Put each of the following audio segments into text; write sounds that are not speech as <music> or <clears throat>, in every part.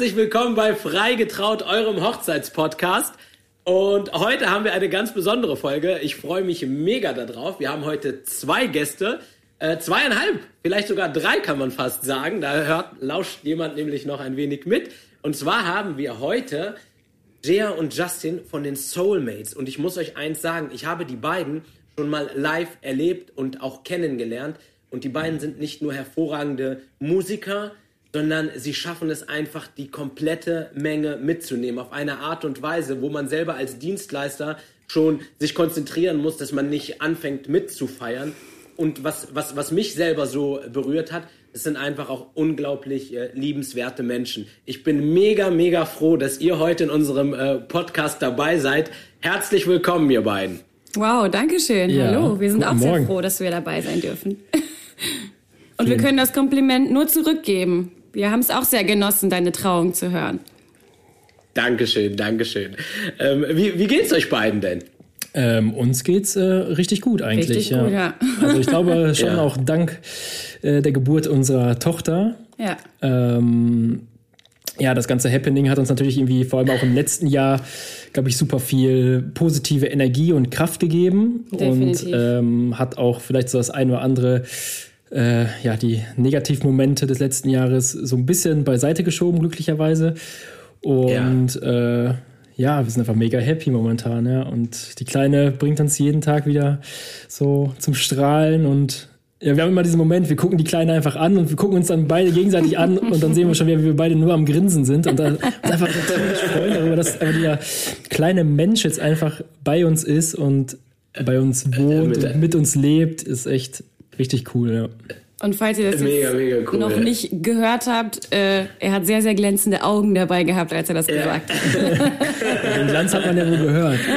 Herzlich willkommen bei Freigetraut, eurem Hochzeitspodcast. Und heute haben wir eine ganz besondere Folge. Ich freue mich mega darauf. Wir haben heute zwei Gäste, äh, zweieinhalb, vielleicht sogar drei kann man fast sagen. Da hört, lauscht jemand nämlich noch ein wenig mit. Und zwar haben wir heute Jea und Justin von den Soulmates. Und ich muss euch eins sagen, ich habe die beiden schon mal live erlebt und auch kennengelernt. Und die beiden sind nicht nur hervorragende Musiker, sondern sie schaffen es einfach, die komplette Menge mitzunehmen auf eine Art und Weise, wo man selber als Dienstleister schon sich konzentrieren muss, dass man nicht anfängt mitzufeiern. Und was, was, was mich selber so berührt hat, es sind einfach auch unglaublich äh, liebenswerte Menschen. Ich bin mega, mega froh, dass ihr heute in unserem äh, Podcast dabei seid. Herzlich willkommen, ihr beiden. Wow, danke schön. Ja, Hallo, wir sind auch sehr froh, dass wir dabei sein dürfen. <laughs> Und wir können das Kompliment nur zurückgeben. Wir haben es auch sehr genossen, deine Trauung zu hören. Dankeschön, Dankeschön. Ähm, wie, wie geht's euch beiden denn? Ähm, uns geht's äh, richtig gut eigentlich. Richtig ja. Gut, ja. <laughs> Also ich glaube <laughs> schon ja. auch dank äh, der Geburt unserer Tochter. Ja. Ähm, ja, das ganze Happening hat uns natürlich irgendwie vor allem auch im letzten Jahr, glaube ich, super viel positive Energie und Kraft gegeben Definitiv. und ähm, hat auch vielleicht so das ein oder andere äh, ja, die Negativmomente des letzten Jahres so ein bisschen beiseite geschoben, glücklicherweise. Und ja. Äh, ja, wir sind einfach mega happy momentan, ja. Und die Kleine bringt uns jeden Tag wieder so zum Strahlen und ja, wir haben immer diesen Moment, wir gucken die Kleine einfach an und wir gucken uns dann beide gegenseitig an <laughs> und dann sehen wir schon, wie wir beide nur am Grinsen sind und dann uns einfach freuen darüber, dass dieser kleine Mensch jetzt einfach bei uns ist und bei uns wohnt und mit uns lebt, ist echt Richtig cool, ja. Und falls ihr das mega, mega cool, noch ja. nicht gehört habt, äh, er hat sehr, sehr glänzende Augen dabei gehabt, als er das ja. gesagt hat. <laughs> Den Glanz hat man ja wohl gehört. <laughs>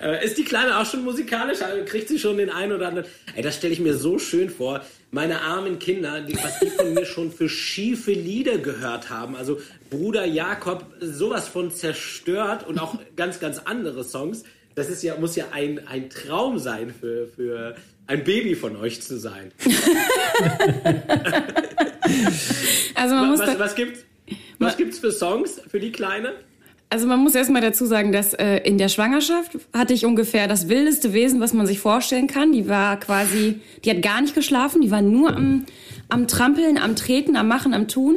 Äh, ist die Kleine auch schon musikalisch? Also kriegt sie schon den einen oder anderen? Ey, das stelle ich mir so schön vor. Meine armen Kinder, die, was die von mir schon für schiefe Lieder gehört haben. Also Bruder Jakob, sowas von zerstört und auch <laughs> ganz, ganz andere Songs. Das ist ja, muss ja ein, ein Traum sein für, für ein Baby von euch zu sein. <laughs> also man muss was, was gibt's? Was gibt's für Songs für die Kleine? Also man muss erstmal dazu sagen, dass äh, in der Schwangerschaft hatte ich ungefähr das wildeste Wesen, was man sich vorstellen kann. Die war quasi, die hat gar nicht geschlafen, die war nur am, am Trampeln, am Treten, am Machen, am Tun.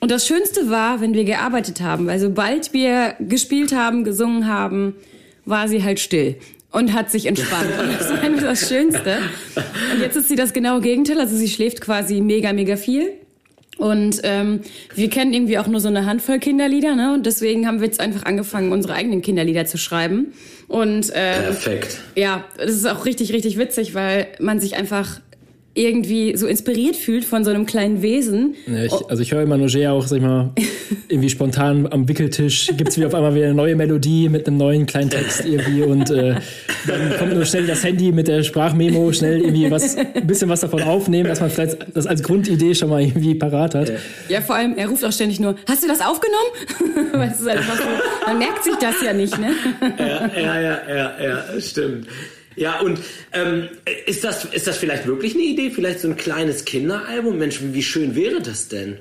Und das Schönste war, wenn wir gearbeitet haben, weil sobald wir gespielt haben, gesungen haben, war sie halt still und hat sich entspannt. Und das war das Schönste. Und jetzt ist sie das genaue Gegenteil. Also sie schläft quasi mega, mega viel. Und ähm, wir kennen irgendwie auch nur so eine Handvoll Kinderlieder, ne? Und deswegen haben wir jetzt einfach angefangen, unsere eigenen Kinderlieder zu schreiben. Und äh, perfekt. Ja, das ist auch richtig, richtig witzig, weil man sich einfach irgendwie so inspiriert fühlt von so einem kleinen Wesen. Ja, ich, also ich höre immer nur Jay auch, sag ich mal, irgendwie spontan am Wickeltisch gibt es wieder auf einmal wieder eine neue Melodie mit einem neuen kleinen Text irgendwie und äh, dann kommt nur schnell das Handy mit der Sprachmemo, schnell irgendwie was, ein bisschen was davon aufnehmen, dass man vielleicht das als Grundidee schon mal irgendwie parat hat. Ja, vor allem, er ruft auch ständig nur, hast du das aufgenommen? <laughs> weißt du, einfach so, man merkt sich das ja nicht, ne? ja, ja, ja, ja, ja, stimmt. Ja, und ähm, ist, das, ist das vielleicht wirklich eine Idee? Vielleicht so ein kleines Kinderalbum? Mensch, wie, wie schön wäre das denn?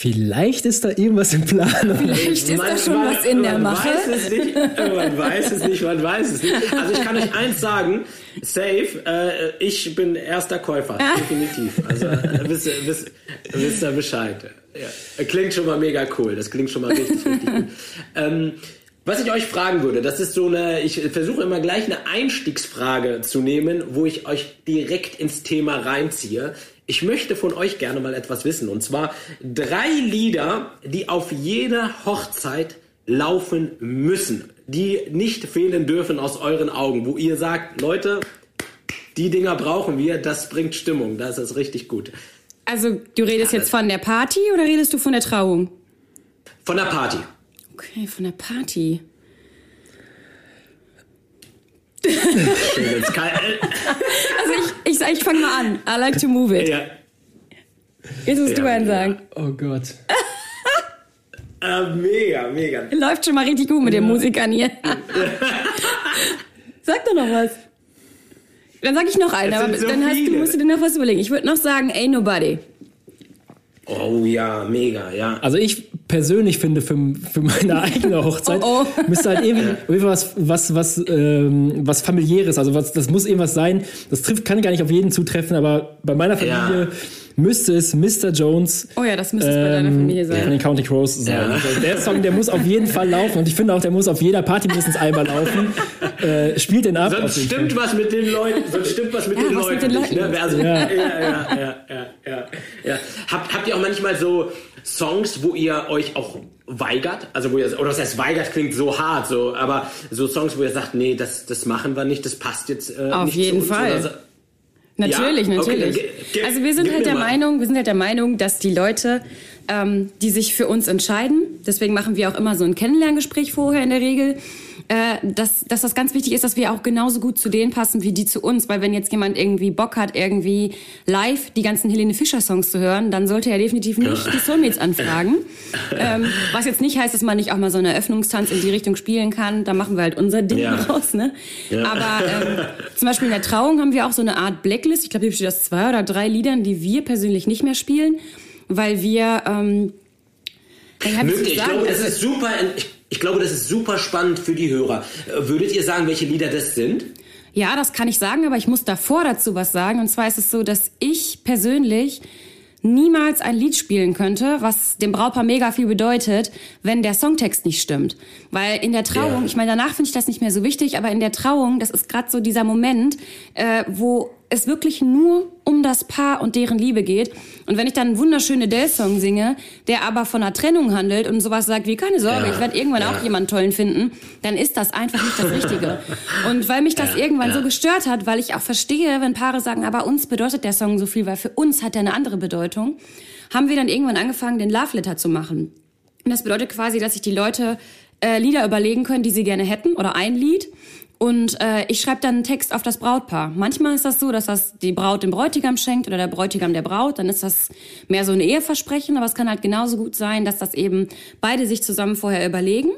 Vielleicht ist da irgendwas im Plan. Vielleicht ist man, da schon man, was in der Mache. Weiß es nicht, man weiß es nicht, man weiß es nicht. Also ich kann euch eins sagen, safe, äh, ich bin erster Käufer, definitiv. Also äh, wisst, wisst, wisst ihr Bescheid. Ja. Klingt schon mal mega cool, das klingt schon mal richtig, richtig gut. Ähm, was ich euch fragen würde, das ist so eine, ich versuche immer gleich eine Einstiegsfrage zu nehmen, wo ich euch direkt ins Thema reinziehe. Ich möchte von euch gerne mal etwas wissen. Und zwar drei Lieder, die auf jeder Hochzeit laufen müssen, die nicht fehlen dürfen aus euren Augen, wo ihr sagt, Leute, die Dinger brauchen wir, das bringt Stimmung, das ist richtig gut. Also du redest jetzt von der Party oder redest du von der Trauung? Von der Party. Okay, von der Party. Also ich, ich, ich fange mal an. I like to move it. Ja. Jetzt musst ja, du einen sagen. Oh Gott. <laughs> ah, mega, mega. Läuft schon mal richtig gut mit den Musikern hier. <laughs> sag doch noch was. Dann sag ich noch einen, aber so dann hast, du musst du dir noch was überlegen. Ich würde noch sagen, Ain't Nobody. Oh ja, mega, ja. Also ich persönlich finde für, für meine <laughs> eigene Hochzeit oh, oh. müsste halt irgendwie, <laughs> irgendwie was, was, was, ähm, was familiäres, also was, das muss irgendwas sein. Das trifft, kann gar nicht auf jeden zutreffen, aber bei meiner Familie ja müsste es Mr. Jones. Oh ja, das müsste es bei deiner ähm, Familie sein. Von den Counting Crows sein. Ja. Also der Song, der muss auf jeden Fall laufen und ich finde auch, der muss auf jeder Party mindestens einmal laufen. <laughs> Äh, spielt den ab. Sonst stimmt was mit den Leuten. Sonst stimmt was mit ja, den was Leuten. Mit den Leuten. Nicht, ne? also, ja. Ja, ja, ja, ja, ja, Habt, habt ihr auch manchmal so Songs, wo ihr euch auch weigert, also wo ihr, oder was heißt weigert, klingt so hart, so, aber so Songs, wo ihr sagt, nee, das, das machen wir nicht, das passt jetzt äh, Auf nicht jeden Fall. Uns, Natürlich, ja? natürlich. Okay, also wir sind halt der Meinung, wir sind halt der Meinung, dass die Leute, ähm, die sich für uns entscheiden, deswegen machen wir auch immer so ein Kennenlerngespräch vorher in der Regel, äh, dass, dass das ganz wichtig ist, dass wir auch genauso gut zu denen passen wie die zu uns. Weil wenn jetzt jemand irgendwie Bock hat, irgendwie live die ganzen Helene Fischer Songs zu hören, dann sollte er definitiv nicht die Soulmates <laughs> anfragen. ähm, was jetzt nicht heißt, dass man nicht auch mal so einen Eröffnungstanz in die Richtung spielen kann. Da machen wir halt unser Ding ja. raus. Ne? Ja. Aber ähm, zum Beispiel in der Trauung haben wir auch so eine Art Blacklist. Ich glaube, hier steht das zwei oder drei Liedern, die wir persönlich nicht mehr spielen, weil wir ähm, Möglich. Ich glaube, das ist super. Ich glaube, das ist super spannend für die Hörer. Würdet ihr sagen, welche Lieder das sind? Ja, das kann ich sagen, aber ich muss davor dazu was sagen. Und zwar ist es so, dass ich persönlich niemals ein Lied spielen könnte, was dem Brautpaar mega viel bedeutet, wenn der Songtext nicht stimmt. Weil in der Trauung, ja. ich meine, danach finde ich das nicht mehr so wichtig, aber in der Trauung, das ist gerade so dieser Moment, äh, wo es wirklich nur um das Paar und deren Liebe geht. Und wenn ich dann einen wunderschönen Adele-Song singe, der aber von einer Trennung handelt und sowas sagt wie, keine Sorge, ja, ich werde irgendwann ja. auch jemanden tollen finden, dann ist das einfach nicht das Richtige. und weil mich das ja, irgendwann so gestört hat, weil ich auch verstehe, wenn Paare sagen, aber uns bedeutet der Song so viel, weil für uns hat er eine andere Bedeutung, haben wir dann irgendwann angefangen, den Love Letter zu machen. Und das bedeutet quasi, dass sich die Leute äh, Lieder überlegen können, die sie gerne hätten oder ein Lied und äh, ich schreibe dann einen Text auf das Brautpaar. Manchmal ist das so, dass das die Braut dem Bräutigam schenkt oder der Bräutigam der Braut. Dann ist das mehr so ein Eheversprechen, aber es kann halt genauso gut sein, dass das eben beide sich zusammen vorher überlegen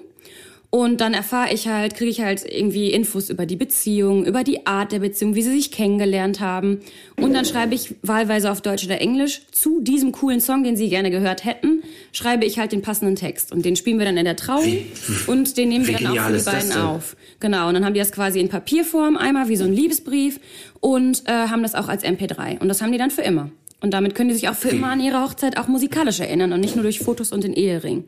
und dann erfahre ich halt, kriege ich halt irgendwie Infos über die Beziehung, über die Art der Beziehung, wie sie sich kennengelernt haben. Und dann schreibe ich wahlweise auf Deutsch oder Englisch zu diesem coolen Song, den sie gerne gehört hätten, schreibe ich halt den passenden Text. Und den spielen wir dann in der Trauung wie, und den nehmen wir dann auch für die beiden auf. Genau, und dann haben die das quasi in Papierform, einmal wie so ein Liebesbrief und äh, haben das auch als MP3. Und das haben die dann für immer. Und damit können die sich auch für immer an ihre Hochzeit auch musikalisch erinnern und nicht nur durch Fotos und den Ehering.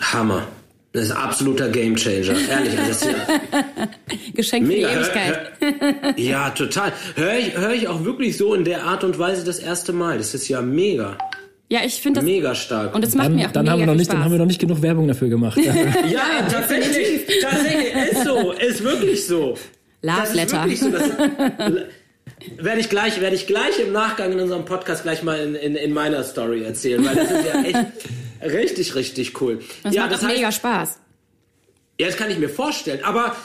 Hammer. Das ist absoluter Gamechanger, ehrlich. Also das ist ja <laughs> Geschenk mega. für die Ewigkeit. Hör, hör, ja, total. Höre ich, hör ich auch wirklich so in der Art und Weise das erste Mal. Das ist ja mega. Ja, ich finde das mega stark. Und das macht dann, mir auch dann mega haben wir noch nicht, Spaß. Dann haben wir noch nicht genug Werbung dafür gemacht. <laughs> ja, tatsächlich, tatsächlich ist so, ist wirklich so. Love Letter. So, <laughs> werde ich gleich, werde ich gleich im Nachgang in unserem Podcast gleich mal in, in, in meiner Story erzählen, weil das ist ja echt Richtig, richtig cool. Das ja, macht das heißt, mega Spaß. Ja, das kann ich mir vorstellen. Aber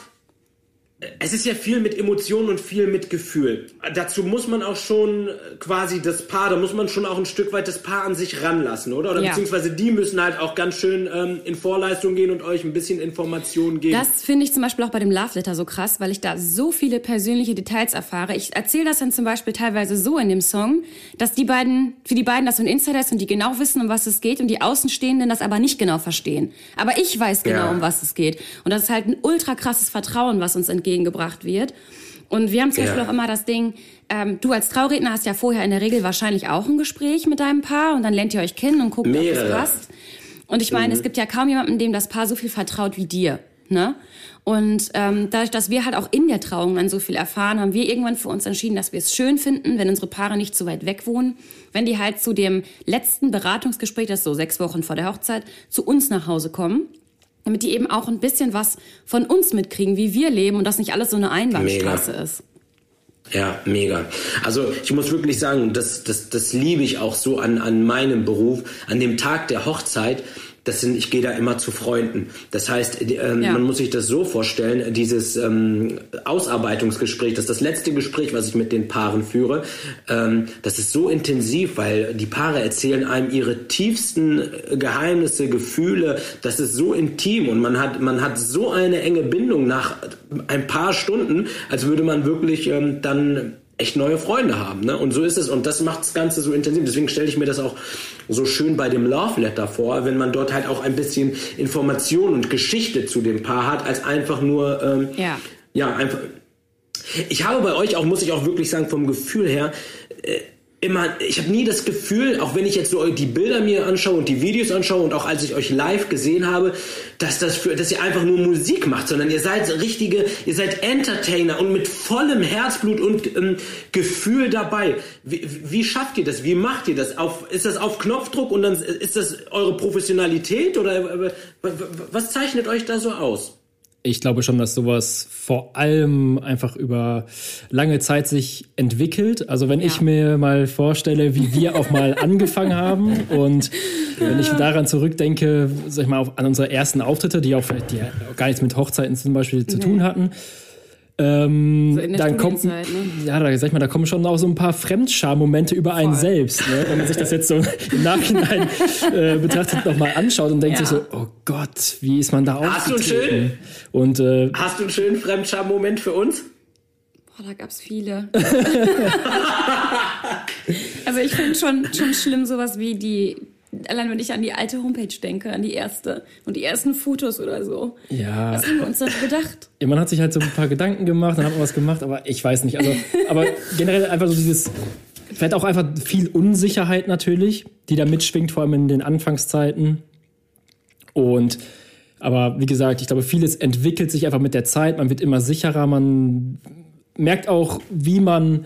es ist ja viel mit Emotionen und viel mit Gefühl. Dazu muss man auch schon quasi das Paar, da muss man schon auch ein Stück weit das Paar an sich ranlassen, oder? Oder ja. beziehungsweise die müssen halt auch ganz schön ähm, in Vorleistung gehen und euch ein bisschen Informationen geben. Das finde ich zum Beispiel auch bei dem Love Letter so krass, weil ich da so viele persönliche Details erfahre. Ich erzähle das dann zum Beispiel teilweise so in dem Song, dass die beiden, für die beiden das so ein Insider ist und die genau wissen, um was es geht und die Außenstehenden das aber nicht genau verstehen. Aber ich weiß genau, ja. um was es geht. Und das ist halt ein ultra krasses Vertrauen, was uns entgeht entgegengebracht wird. Und wir haben zum ja. Beispiel auch immer das Ding, ähm, du als Trauredner hast ja vorher in der Regel wahrscheinlich auch ein Gespräch mit deinem Paar und dann lernt ihr euch kennen und guckt, Mehrere. ob es passt. Und ich meine, mhm. es gibt ja kaum jemanden, dem das Paar so viel vertraut wie dir. Ne? Und ähm, dadurch, dass wir halt auch in der Trauung dann so viel erfahren, haben wir irgendwann für uns entschieden, dass wir es schön finden, wenn unsere Paare nicht zu weit weg wohnen, wenn die halt zu dem letzten Beratungsgespräch, das ist so sechs Wochen vor der Hochzeit, zu uns nach Hause kommen damit die eben auch ein bisschen was von uns mitkriegen, wie wir leben und das nicht alles so eine Einbahnstraße Mega. ist. Ja, mega. Also ich muss wirklich sagen, das, das, das liebe ich auch so an, an meinem Beruf. An dem Tag der Hochzeit das sind, ich gehe da immer zu Freunden. Das heißt, äh, ja. man muss sich das so vorstellen, dieses ähm, Ausarbeitungsgespräch, das ist das letzte Gespräch, was ich mit den Paaren führe, ähm, das ist so intensiv, weil die Paare erzählen einem ihre tiefsten äh, Geheimnisse, Gefühle, das ist so intim und man hat, man hat so eine enge Bindung nach ein paar Stunden, als würde man wirklich ähm, dann echt neue Freunde haben. Ne? Und so ist es. Und das macht das Ganze so intensiv. Deswegen stelle ich mir das auch so schön bei dem Love Letter vor, wenn man dort halt auch ein bisschen Information und Geschichte zu dem Paar hat, als einfach nur, ähm, ja. ja, einfach. Ich habe bei euch auch, muss ich auch wirklich sagen, vom Gefühl her, äh, immer, ich habe nie das Gefühl, auch wenn ich jetzt so die Bilder mir anschaue und die Videos anschaue und auch als ich euch live gesehen habe, dass das für, dass ihr einfach nur Musik macht, sondern ihr seid richtige, ihr seid Entertainer und mit vollem Herzblut und ähm, Gefühl dabei. Wie, wie schafft ihr das? Wie macht ihr das? Auf, ist das auf Knopfdruck und dann ist das eure Professionalität oder äh, was zeichnet euch da so aus? Ich glaube schon, dass sowas vor allem einfach über lange Zeit sich entwickelt. Also wenn ja. ich mir mal vorstelle, wie wir auch mal <laughs> angefangen haben und wenn ich daran zurückdenke, sag ich mal, an unsere ersten Auftritte, die auch vielleicht die gar nichts mit Hochzeiten zum Beispiel zu tun hatten, ähm, so dann kommt, ne? ja, da sag ich mal, da kommen schon auch so ein paar Fremdscham-Momente über Voll. einen selbst. Ne? Wenn man sich das jetzt so <laughs> im Nachhinein äh, betrachtet nochmal anschaut und denkt ja. sich so, oh Gott, wie ist man da Hast du einen schönen, und, äh, Hast du einen schönen Fremdscham-Moment für uns? Boah, da gab's viele. <laughs> also ich finde schon, schon schlimm sowas wie die allein wenn ich an die alte Homepage denke, an die erste und die ersten Fotos oder so. Ja. Was haben wir uns da gedacht? Ja, man hat sich halt so ein paar Gedanken gemacht, dann hat man was gemacht, aber ich weiß nicht. Also, aber generell einfach so dieses, vielleicht auch einfach viel Unsicherheit natürlich, die da mitschwingt, vor allem in den Anfangszeiten. Und aber wie gesagt, ich glaube, vieles entwickelt sich einfach mit der Zeit. Man wird immer sicherer. Man merkt auch, wie man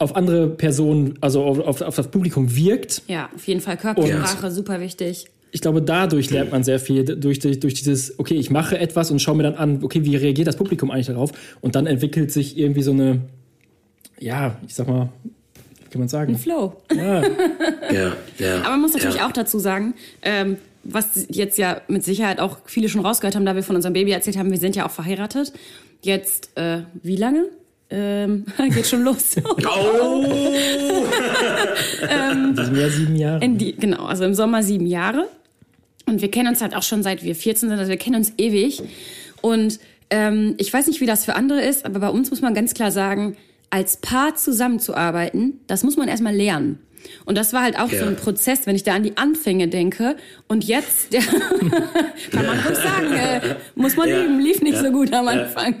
auf andere Personen, also auf, auf, auf das Publikum wirkt. Ja, auf jeden Fall Körpersprache, und super wichtig. Ich glaube, dadurch lernt man sehr viel, durch, durch, durch dieses, okay, ich mache etwas und schaue mir dann an, okay, wie reagiert das Publikum eigentlich darauf? Und dann entwickelt sich irgendwie so eine, ja, ich sag mal, wie kann man sagen? Ein Flow. Ja. <laughs> ja, ja. Aber man muss natürlich ja. auch dazu sagen, ähm, was jetzt ja mit Sicherheit auch viele schon rausgehört haben, da wir von unserem Baby erzählt haben, wir sind ja auch verheiratet. Jetzt, äh, wie lange? Ähm, <laughs> geht schon los. <laughs> oh! <laughs> ähm, das sind sieben Jahre. Die, genau, also im Sommer sieben Jahre. Und wir kennen uns halt auch schon seit wir 14 sind, also wir kennen uns ewig. Und ähm, ich weiß nicht, wie das für andere ist, aber bei uns muss man ganz klar sagen, als Paar zusammenzuarbeiten, das muss man erstmal lernen. Und das war halt auch ja. so ein Prozess, wenn ich da an die Anfänge denke. Und jetzt, ja, kann man kurz sagen, äh, muss man ja. leben, lief nicht so gut am Anfang.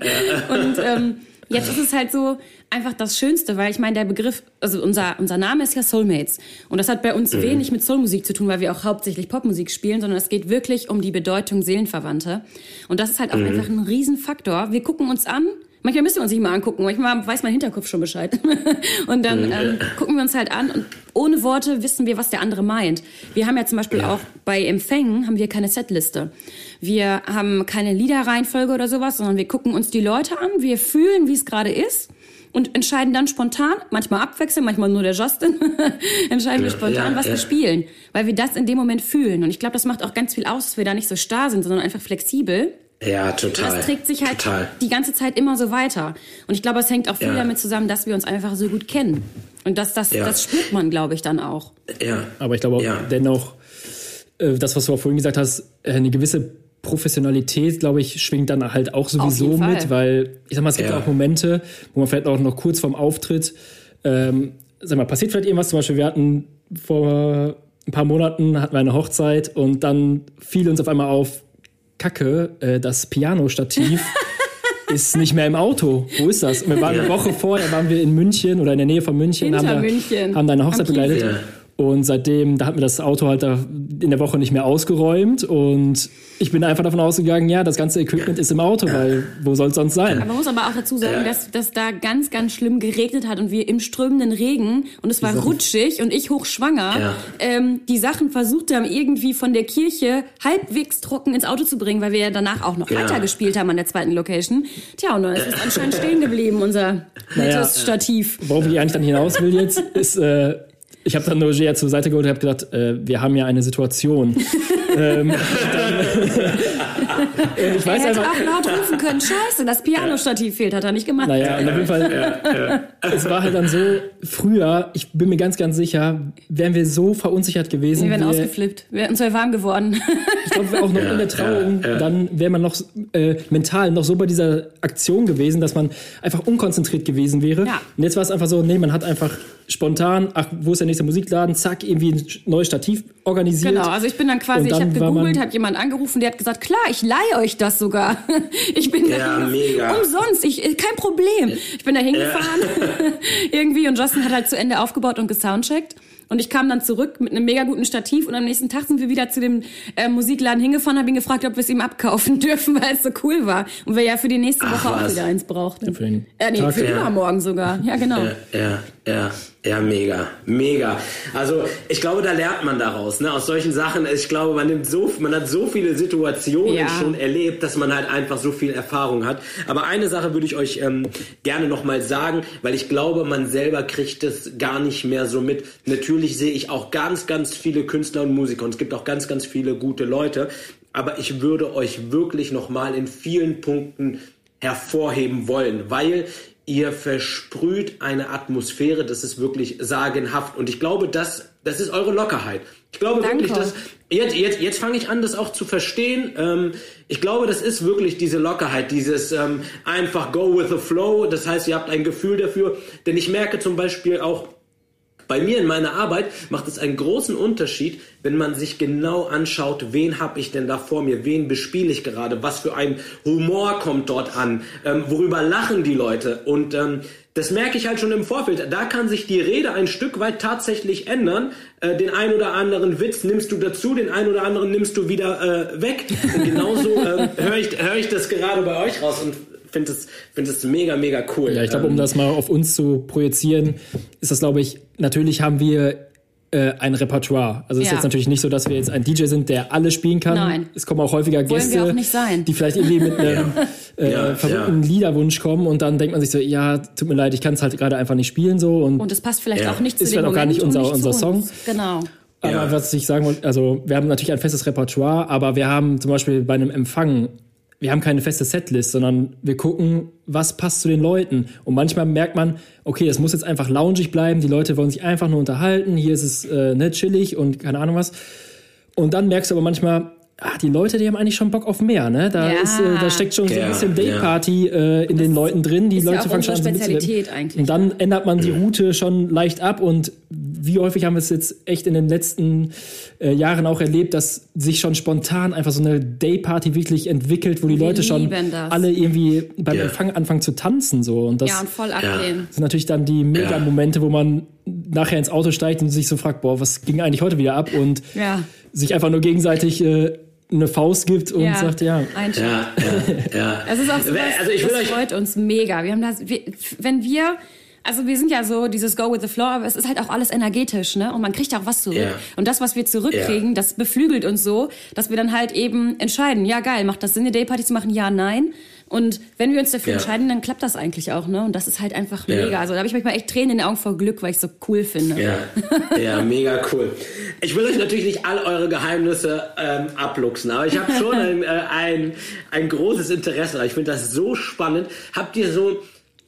Und ähm, Jetzt ist es halt so einfach das Schönste, weil ich meine, der Begriff, also unser, unser Name ist ja Soulmates. Und das hat bei uns mhm. wenig mit Soulmusik zu tun, weil wir auch hauptsächlich Popmusik spielen, sondern es geht wirklich um die Bedeutung Seelenverwandte. Und das ist halt auch mhm. einfach ein Riesenfaktor. Wir gucken uns an, Manchmal müssen wir uns nicht mal angucken, manchmal weiß mein Hinterkopf schon Bescheid. <laughs> und dann mhm. ähm, gucken wir uns halt an und ohne Worte wissen wir, was der andere meint. Wir haben ja zum Beispiel ja. auch bei Empfängen haben wir keine Setliste. Wir haben keine Liederreihenfolge oder sowas, sondern wir gucken uns die Leute an, wir fühlen, wie es gerade ist und entscheiden dann spontan, manchmal abwechseln, manchmal nur der Justin, <laughs> entscheiden wir spontan, ja, was ja. wir spielen, weil wir das in dem Moment fühlen. Und ich glaube, das macht auch ganz viel aus, dass wir da nicht so starr sind, sondern einfach flexibel. Ja, total. Das trägt sich halt total. die ganze Zeit immer so weiter. Und ich glaube, es hängt auch viel ja. damit zusammen, dass wir uns einfach so gut kennen. Und das, das, ja. das spürt man, glaube ich, dann auch. Ja. Aber ich glaube auch dennoch, äh, das, was du auch vorhin gesagt hast, äh, eine gewisse Professionalität, glaube ich, schwingt dann halt auch sowieso mit, weil ich sag mal, es gibt ja. auch Momente, wo man vielleicht auch noch kurz vorm Auftritt, ähm, sag mal, passiert vielleicht irgendwas. Zum Beispiel, wir hatten vor ein paar Monaten hatten wir eine Hochzeit und dann fiel uns auf einmal auf, Kacke, äh, das Piano-Stativ <laughs> ist nicht mehr im Auto. Wo ist das? wir waren eine Woche vorher, waren wir in München oder in der Nähe von München, Hinter haben, München. Da, haben da eine Hochzeit begleitet. Und seitdem, da hat mir das Auto halt da in der Woche nicht mehr ausgeräumt. Und ich bin einfach davon ausgegangen, ja, das ganze Equipment ist im Auto, weil wo soll es sonst sein? Aber man muss aber auch dazu sagen, dass, dass da ganz, ganz schlimm geregnet hat und wir im strömenden Regen und es war rutschig und ich hochschwanger, ja. ähm, die Sachen versucht haben, irgendwie von der Kirche halbwegs trocken ins Auto zu bringen, weil wir ja danach auch noch ja. weiter gespielt haben an der zweiten Location. Tja, und dann ist es anscheinend stehen geblieben, unser nettes naja, Stativ. Worauf ich eigentlich dann hinaus will jetzt, ist... Äh, ich habe dann Roger zur Seite geholt und habe gedacht, äh, wir haben ja eine Situation. <laughs> ähm, <laughs> ich weiß er hätte einfach, auch laut rufen können, scheiße, das Pianostativ fehlt, hat er nicht gemacht. Naja, und auf jeden Fall, ja, ja. es war halt dann so, früher, ich bin mir ganz, ganz sicher, wären wir so verunsichert gewesen. Wir wären ausgeflippt, wir wären so warm geworden. Ich glaube, auch noch in der Trauung, dann wäre man noch äh, mental noch so bei dieser Aktion gewesen, dass man einfach unkonzentriert gewesen wäre. Und jetzt war es einfach so, nee, man hat einfach spontan, ach, wo ist der nächste Musikladen? Zack, irgendwie ein neues Stativ organisiert. Genau, also ich bin dann quasi, dann ich habe gegoogelt, hat jemand angerufen, der hat gesagt, klar, ich leihe euch das sogar. <laughs> Ich bin ja, da mega. umsonst, ich, kein Problem. Ich bin da hingefahren ja. <laughs> <laughs> irgendwie und Justin hat halt zu Ende aufgebaut und gesoundcheckt. Und ich kam dann zurück mit einem mega guten Stativ und am nächsten Tag sind wir wieder zu dem äh, Musikladen hingefahren, habe ihn gefragt, ob wir es ihm abkaufen dürfen, weil es so cool war. Und wir ja für die nächste Woche Ach, auch wieder eins brauchten. Ja, für den äh, nee, Tag, für ja. übermorgen sogar. Ja, genau. Ja, ja, ja. Ja, mega, mega. Also ich glaube, da lernt man daraus, ne? Aus solchen Sachen. Ich glaube, man nimmt so, man hat so viele Situationen ja. schon erlebt, dass man halt einfach so viel Erfahrung hat. Aber eine Sache würde ich euch ähm, gerne noch mal sagen, weil ich glaube, man selber kriegt es gar nicht mehr so mit. Natürlich sehe ich auch ganz, ganz viele Künstler und Musiker und es gibt auch ganz, ganz viele gute Leute. Aber ich würde euch wirklich noch mal in vielen Punkten hervorheben wollen, weil ihr versprüht eine Atmosphäre, das ist wirklich sagenhaft. Und ich glaube, das, das ist eure Lockerheit. Ich glaube Danke. wirklich, dass jetzt, jetzt, jetzt fange ich an, das auch zu verstehen. Ähm, ich glaube, das ist wirklich diese Lockerheit, dieses ähm, einfach go with the flow. Das heißt, ihr habt ein Gefühl dafür. Denn ich merke zum Beispiel auch, bei mir in meiner Arbeit macht es einen großen Unterschied, wenn man sich genau anschaut, wen habe ich denn da vor mir, wen bespiele ich gerade, was für ein Humor kommt dort an, ähm, worüber lachen die Leute und ähm, das merke ich halt schon im Vorfeld. Da kann sich die Rede ein Stück weit tatsächlich ändern. Äh, den ein oder anderen Witz nimmst du dazu, den ein oder anderen nimmst du wieder äh, weg. Und genauso äh, <laughs> höre ich, hör ich das gerade bei euch raus und finde es, find es mega, mega cool. Ja, ich glaube, um ähm, das mal auf uns zu projizieren, ist das, glaube ich, natürlich haben wir äh, ein Repertoire. Also es ja. ist jetzt natürlich nicht so, dass wir jetzt ein DJ sind, der alles spielen kann. Nein. Es kommen auch häufiger Gäste, die vielleicht irgendwie mit einem <laughs> äh, ja, verrückten ja. Liederwunsch kommen und dann denkt man sich so, ja, tut mir leid, ich kann es halt gerade einfach nicht spielen so und und es passt vielleicht auch nicht zu ist dem auch gar nicht unser nicht unser Song. Genau. Aber was ich sagen wollte, also wir haben natürlich ein festes Repertoire, aber wir haben zum Beispiel bei einem Empfang wir haben keine feste Setlist, sondern wir gucken, was passt zu den Leuten. Und manchmal merkt man, okay, das muss jetzt einfach loungig bleiben, die Leute wollen sich einfach nur unterhalten, hier ist es äh, ne, chillig und keine Ahnung was. Und dann merkst du aber manchmal, ah, die Leute, die haben eigentlich schon Bock auf mehr, ne? Da, ja. ist, äh, da steckt schon so ein bisschen Dayparty äh, in das den Leuten drin. Die Leute ja fangen schon an Spezialität eigentlich. Und dann ändert man die Route schon leicht ab und wie häufig haben wir es jetzt echt in den letzten äh, Jahren auch erlebt, dass sich schon spontan einfach so eine Dayparty wirklich entwickelt, wo die wir Leute schon das. alle irgendwie beim. Empfang anfangen zu tanzen so und das ja, und voll abgehen. sind natürlich dann die mega Momente, wo man nachher ins Auto steigt und sich so fragt, boah, was ging eigentlich heute wieder ab und ja. sich einfach nur gegenseitig äh, eine Faust gibt und ja, sagt, ja. Ja, ja, ja. <laughs> Es ist auch so, also ich will das freut uns mega. Wir haben das, wir, wenn wir, also wir sind ja so dieses Go with the Flow, aber es ist halt auch alles energetisch, ne? Und man kriegt auch was zurück. Yeah. Und das, was wir zurückkriegen, yeah. das beflügelt uns so, dass wir dann halt eben entscheiden, ja geil, macht das Sinn, eine Dayparty zu machen? Ja, nein. Und wenn wir uns dafür ja. entscheiden, dann klappt das eigentlich auch, ne? Und das ist halt einfach ja. mega. Also da habe ich manchmal echt Tränen in den Augen vor Glück, weil ich so cool finde. Ja, ja mega cool. Ich will euch natürlich nicht all eure Geheimnisse ähm, abluchsen, aber ich habe schon <laughs> ein, äh, ein, ein großes Interesse. Ich finde das so spannend. Habt ihr so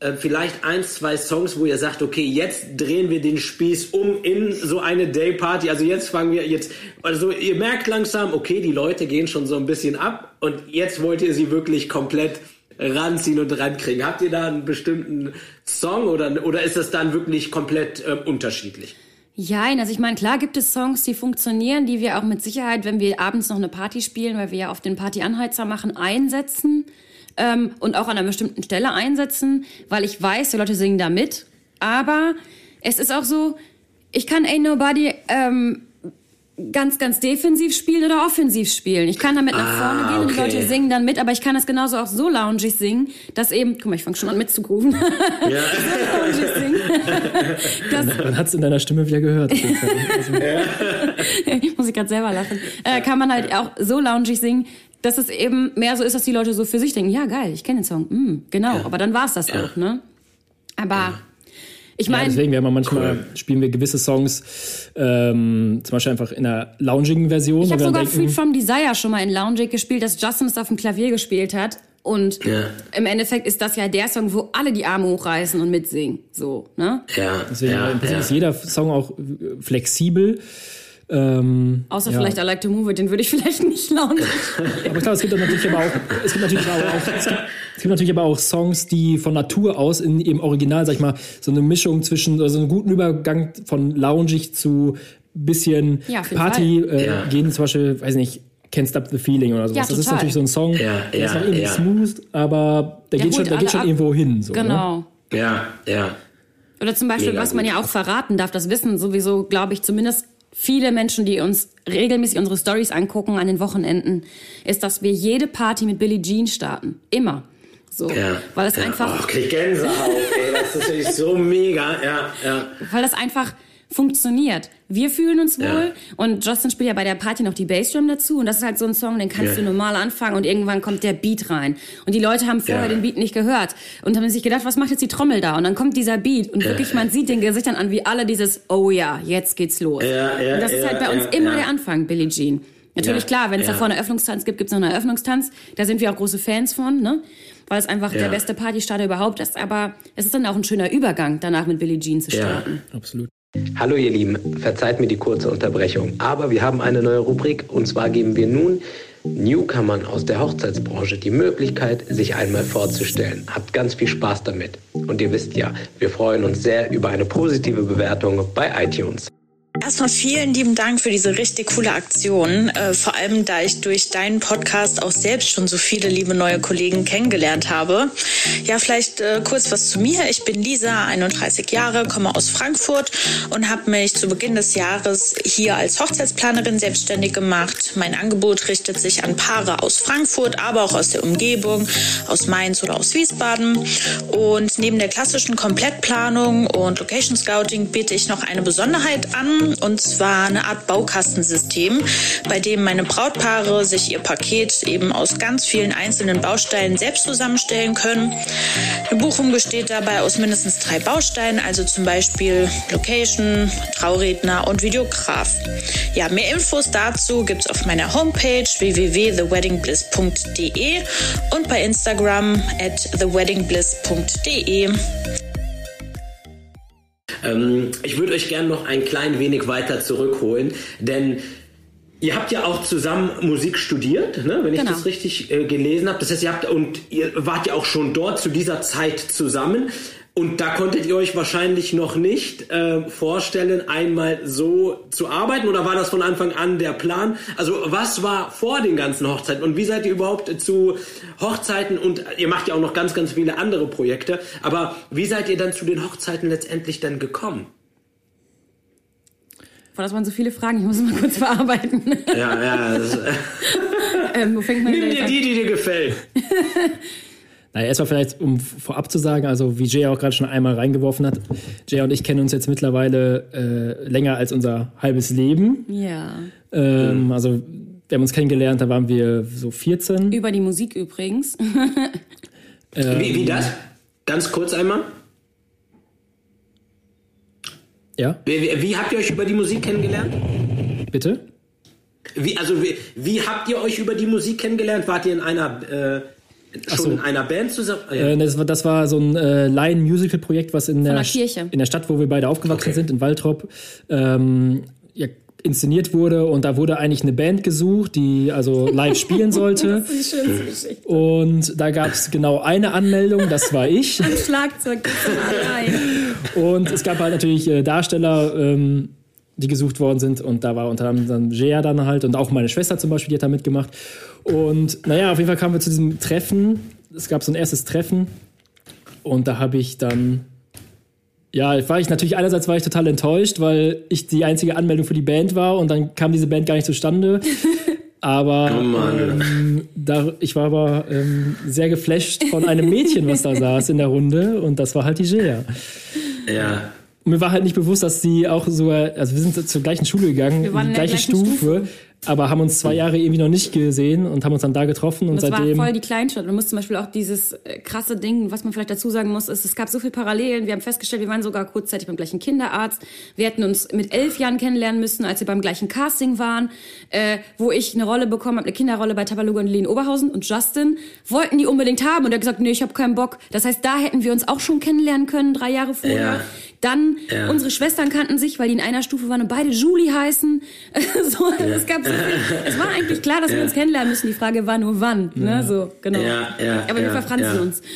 äh, vielleicht eins, zwei Songs, wo ihr sagt, okay, jetzt drehen wir den Spieß um in so eine Dayparty. Also jetzt fangen wir jetzt, also ihr merkt langsam, okay, die Leute gehen schon so ein bisschen ab und jetzt wollt ihr sie wirklich komplett ranziehen und rankriegen. Habt ihr da einen bestimmten Song oder, oder ist das dann wirklich komplett äh, unterschiedlich? Ja, also ich meine, klar gibt es Songs, die funktionieren, die wir auch mit Sicherheit, wenn wir abends noch eine Party spielen, weil wir ja auf den Partyanheizer machen, einsetzen ähm, und auch an einer bestimmten Stelle einsetzen, weil ich weiß, die Leute singen da mit. Aber es ist auch so, ich kann Ain't Nobody ähm, ganz, ganz defensiv spielen oder offensiv spielen. Ich kann damit nach ah, vorne gehen okay. und die Leute singen dann mit, aber ich kann das genauso auch so loungig singen, dass eben, guck mal, ich fange schon an mitzugrooven. Ja. <laughs> <laughs> das, Man hat es in deiner Stimme wieder gehört. <laughs> Muss ich gerade selber lachen. Äh, kann man halt auch so loungig singen, dass es eben mehr so ist, dass die Leute so für sich denken, ja geil, ich kenne den Song, mm, genau, ja. aber dann war es das ja. auch, ne? Aber Ich meine, ja, deswegen, wir haben manchmal cool. spielen wir gewisse Songs, ähm, zum Beispiel einfach in einer loungigen Version. Ich habe sogar denken, Freed from Desire schon mal in Lounging gespielt, dass Justin es auf dem Klavier gespielt hat. Und ja. im Endeffekt ist das ja der Song, wo alle die Arme hochreißen und mitsingen. So, ne? Ja. Deswegen ja, im Prinzip ja. ist jeder Song auch flexibel. Ähm, Außer ja. vielleicht I Like to Move It, den würde ich vielleicht nicht launchen. <laughs> aber klar, es gibt natürlich aber auch, es gibt natürlich aber auch, es gibt, es gibt natürlich aber auch Songs, die von Natur aus in im Original, sag ich mal, so eine Mischung zwischen, also einen guten Übergang von loungig zu bisschen ja, Party äh, ja. gehen, zum Beispiel, weiß nicht, Can't Stop the Feeling oder sowas. Ja, das ist natürlich so ein Song, ja, der ist noch irgendwie smooth, aber der geht schon, der geht schon irgendwo hin. So, ne? genau. Ne? Ja, ja. Oder zum Beispiel, Mega was man ja auch verraten darf, das wissen sowieso, glaube ich, zumindest viele Menschen, die uns regelmäßig unsere Stories angucken an den Wochenenden, ist, dass wir jede Party mit Billie Jean starten. Immer. So, ja, weil es ja. einfach. Oh, krieg Gänsehaut, ey. Das ist natürlich so mega, ja, ja. Weil das einfach funktioniert. Wir fühlen uns wohl ja. und Justin spielt ja bei der Party noch die Bassdrum dazu und das ist halt so ein Song, den kannst ja. du normal anfangen und irgendwann kommt der Beat rein und die Leute haben vorher ja. den Beat nicht gehört und haben sich gedacht, was macht jetzt die Trommel da und dann kommt dieser Beat und wirklich man sieht den Gesichtern an, wie alle dieses Oh ja, jetzt geht's los. und das ist halt bei uns immer der Anfang, Billie Jean. Natürlich klar, wenn es davor einen Eröffnungstanz gibt, gibt's noch einen Eröffnungstanz. Da sind wir auch große Fans von, ne? Weil es einfach der beste Partystarter überhaupt ist. Aber es ist dann auch ein schöner Übergang, danach mit Billie Jean zu starten. Absolut. Hallo ihr Lieben, verzeiht mir die kurze Unterbrechung, aber wir haben eine neue Rubrik und zwar geben wir nun Newcomern aus der Hochzeitsbranche die Möglichkeit, sich einmal vorzustellen. Habt ganz viel Spaß damit. Und ihr wisst ja, wir freuen uns sehr über eine positive Bewertung bei iTunes. Erstmal vielen lieben Dank für diese richtig coole Aktion. Äh, vor allem, da ich durch deinen Podcast auch selbst schon so viele liebe neue Kollegen kennengelernt habe. Ja, vielleicht äh, kurz was zu mir. Ich bin Lisa, 31 Jahre, komme aus Frankfurt und habe mich zu Beginn des Jahres hier als Hochzeitsplanerin selbstständig gemacht. Mein Angebot richtet sich an Paare aus Frankfurt, aber auch aus der Umgebung, aus Mainz oder aus Wiesbaden. Und neben der klassischen Komplettplanung und Location Scouting biete ich noch eine Besonderheit an und zwar eine Art Baukastensystem, bei dem meine Brautpaare sich ihr Paket eben aus ganz vielen einzelnen Bausteinen selbst zusammenstellen können. Eine Buchung besteht dabei aus mindestens drei Bausteinen, also zum Beispiel Location, Trauredner und Videograf. Ja, mehr Infos dazu gibt es auf meiner Homepage www.theweddingbliss.de und bei Instagram at theweddingbliss.de. Ähm, ich würde euch gerne noch ein klein wenig weiter zurückholen, denn Ihr habt ja auch zusammen Musik studiert, ne? wenn ich genau. das richtig äh, gelesen habe. Das heißt, ihr habt und ihr wart ja auch schon dort zu dieser Zeit zusammen. Und da konntet ihr euch wahrscheinlich noch nicht äh, vorstellen, einmal so zu arbeiten oder war das von Anfang an der Plan? Also was war vor den ganzen Hochzeiten und wie seid ihr überhaupt zu Hochzeiten und ihr macht ja auch noch ganz, ganz viele andere Projekte, aber wie seid ihr dann zu den Hochzeiten letztendlich dann gekommen? Boah, das waren so viele Fragen, ich muss mal kurz verarbeiten. Ja, ja. <laughs> <laughs> ähm, wo fängt man Nimm dir die, die dir gefällt. <laughs> Naja, erstmal vielleicht, um vorab zu sagen, also wie Jay auch gerade schon einmal reingeworfen hat, Jay und ich kennen uns jetzt mittlerweile äh, länger als unser halbes Leben. Ja. Ähm, also wir haben uns kennengelernt, da waren wir so 14. Über die Musik übrigens. <laughs> ähm, wie, wie das? Ganz kurz einmal. Ja. Wie, wie, wie, habt ihr euch über die Musik kennengelernt? Bitte? Wie, also wie, wie habt ihr euch über die Musik kennengelernt? Wart ihr in einer äh, schon so. in einer Band zusammen? Ah, ja. Äh, das, war, das war so ein äh, Laien-Musical-Projekt, was in der, Kirche. in der Stadt, wo wir beide aufgewachsen okay. sind, in Waltrop, ähm, ja, inszeniert wurde und da wurde eigentlich eine Band gesucht, die also live spielen <laughs> sollte. das ist die schönste Geschichte. Und da gab es genau eine Anmeldung, das war ich. Am Schlagzeug. <laughs> und es gab halt natürlich äh, Darsteller, ähm, die gesucht worden sind und da war unter anderem dann Jea dann halt und auch meine Schwester zum Beispiel, die hat da mitgemacht. Und naja, auf jeden Fall kamen wir zu diesem Treffen. Es gab so ein erstes Treffen. Und da habe ich dann. Ja, war ich natürlich einerseits war ich total enttäuscht, weil ich die einzige Anmeldung für die Band war und dann kam diese Band gar nicht zustande. <laughs> Aber oh ähm, da, ich war aber ähm, sehr geflasht von einem Mädchen, was da <laughs> saß in der Runde und das war halt die Gea. Ja. Und mir war halt nicht bewusst, dass die auch sogar, also wir sind zur gleichen Schule gegangen, Wir waren die in der gleiche gleichen Stufe, Stufe. aber haben uns zwei Jahre irgendwie noch nicht gesehen und haben uns dann da getroffen und Das seitdem. war voll die Kleinstadt. Man muss zum Beispiel auch dieses äh, krasse Ding, was man vielleicht dazu sagen muss, ist, es gab so viele Parallelen. Wir haben festgestellt, wir waren sogar kurzzeitig beim gleichen Kinderarzt. Wir hätten uns mit elf Jahren kennenlernen müssen, als wir beim gleichen Casting waren, äh, wo ich eine Rolle bekommen habe, eine Kinderrolle bei Tabaluga und Lene Oberhausen und Justin wollten die unbedingt haben und er hat gesagt, nee, ich habe keinen Bock. Das heißt, da hätten wir uns auch schon kennenlernen können, drei Jahre vorher. Ja. Dann Ja. unsere Schwestern kannten sich, weil die in einer Stufe waren und beide Julie heißen. <laughs> so, es gab so viel. Es war eigentlich klar, dass wir uns kennenlernen müssen. Die Frage war nur wann. Ne? So, genau. Ja, ja, Aber wir ja, verfranzen ja. uns. <laughs>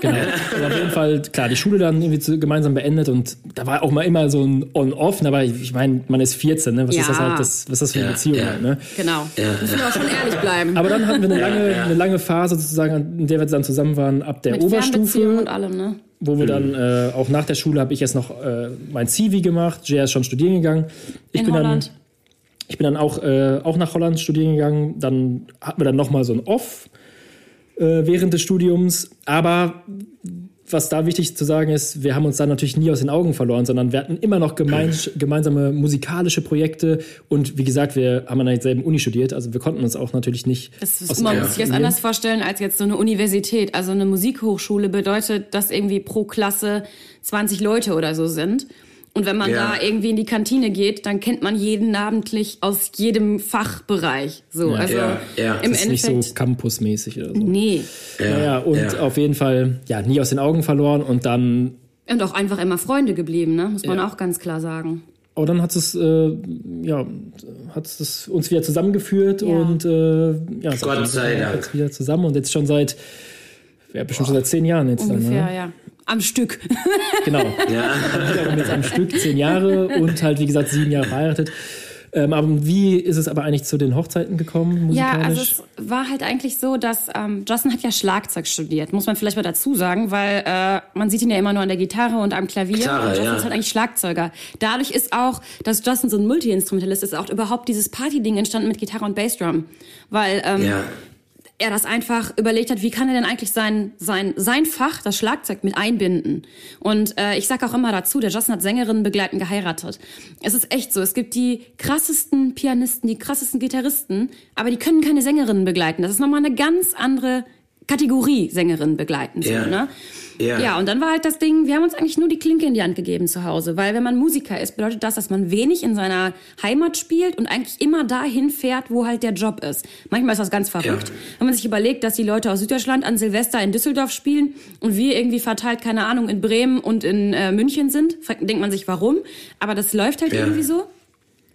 Genau. Und auf jeden Fall, klar, die Schule dann irgendwie zu, gemeinsam beendet und da war auch mal immer so ein On-Off, aber ich, meine, man ist 14, ne? Was Ja. ist das halt, das, was ist das für eine Ja, Beziehung ja. halt, ne? Genau. Müssen wir auch schon ehrlich bleiben. Aber dann hatten wir eine lange, eine lange Phase sozusagen, in der wir dann zusammen waren, ab der Mit Oberstufe, und allem, ne? Wo wir dann äh, auch nach der Schule habe ich jetzt noch äh, mein Zivi gemacht, Jay ist schon studieren gegangen. Ich In bin Holland. dann ich bin dann auch, äh, auch nach Holland studieren gegangen. Dann hatten wir dann nochmal so ein Off äh, während des Studiums. Aber was da wichtig zu sagen ist, wir haben uns dann natürlich nie aus den Augen verloren, sondern wir hatten immer noch gemein, <clears throat> gemeinsame musikalische Projekte. Und wie gesagt, wir haben an derselben Uni studiert. Also wir konnten uns auch natürlich nicht Das ist, man muss sich das anders vorstellen als jetzt so eine Universität. Also eine Musikhochschule bedeutet, dass irgendwie pro Klasse 20 Leute oder so sind. Und wenn man Ja. da irgendwie in die Kantine geht, dann kennt man jeden namentlich aus jedem Fachbereich. So, Ja. also Ja, ja. im Das ist nicht Endeffekt. so campusmäßig oder so. nee. Naja, und ja. auf jeden Fall, ja, nie aus den Augen verloren. Und dann Und auch einfach immer Freunde geblieben, ne? Muss man Ja. auch ganz klar sagen. Aber dann hat es, äh, ja, hat es uns wieder zusammengeführt Ja. und äh, ja, Gott sei Dank. jetzt wieder zusammen und jetzt schon seit, ja, bestimmt schon seit zehn Jahren jetzt Ungefähr, dann. Ne? ja. Am Stück. <laughs> Genau. Ja. Wiederum jetzt am Stück zehn Jahre und halt, wie gesagt, sieben Jahre verheiratet. Ähm, aber wie ist es aber eigentlich zu den Hochzeiten gekommen, Ja, musikalisch? also es war halt eigentlich so, dass ähm, Justin hat ja Schlagzeug studiert, muss man vielleicht mal dazu sagen, weil äh, man sieht ihn ja immer nur an der Gitarre und am Klavier. Gitarre, und Justin ja. ist halt eigentlich Schlagzeuger. Dadurch ist auch, dass Justin so ein Multi-Instrumentalist ist, auch überhaupt dieses Party-Ding entstanden mit Gitarre und Bassdrum. Weil ähm, Ja. Er das einfach überlegt hat, wie kann er denn eigentlich sein, sein, sein Fach, das Schlagzeug, mit einbinden. Und äh, ich sag auch immer dazu, der Justin hat Sängerinnen begleitend geheiratet. Es ist echt so, es gibt die krassesten Pianisten, die krassesten Gitarristen, aber die können keine Sängerinnen begleiten. Das ist nochmal eine ganz andere Kategorie Sängerinnen begleiten. So, Ja. ne? Ja. ja, und dann war halt das Ding, wir haben uns eigentlich nur die Klinke in die Hand gegeben zu Hause, weil wenn man Musiker ist, bedeutet das, dass man wenig in seiner Heimat spielt und eigentlich immer dahin fährt, wo halt der Job ist. Manchmal ist das ganz verrückt. Ja. Wenn man sich überlegt, dass die Leute aus Süddeutschland an Silvester in Düsseldorf spielen und wir irgendwie verteilt, keine Ahnung, in Bremen und in äh, München sind, denkt man sich, warum? Aber das läuft halt irgendwie so.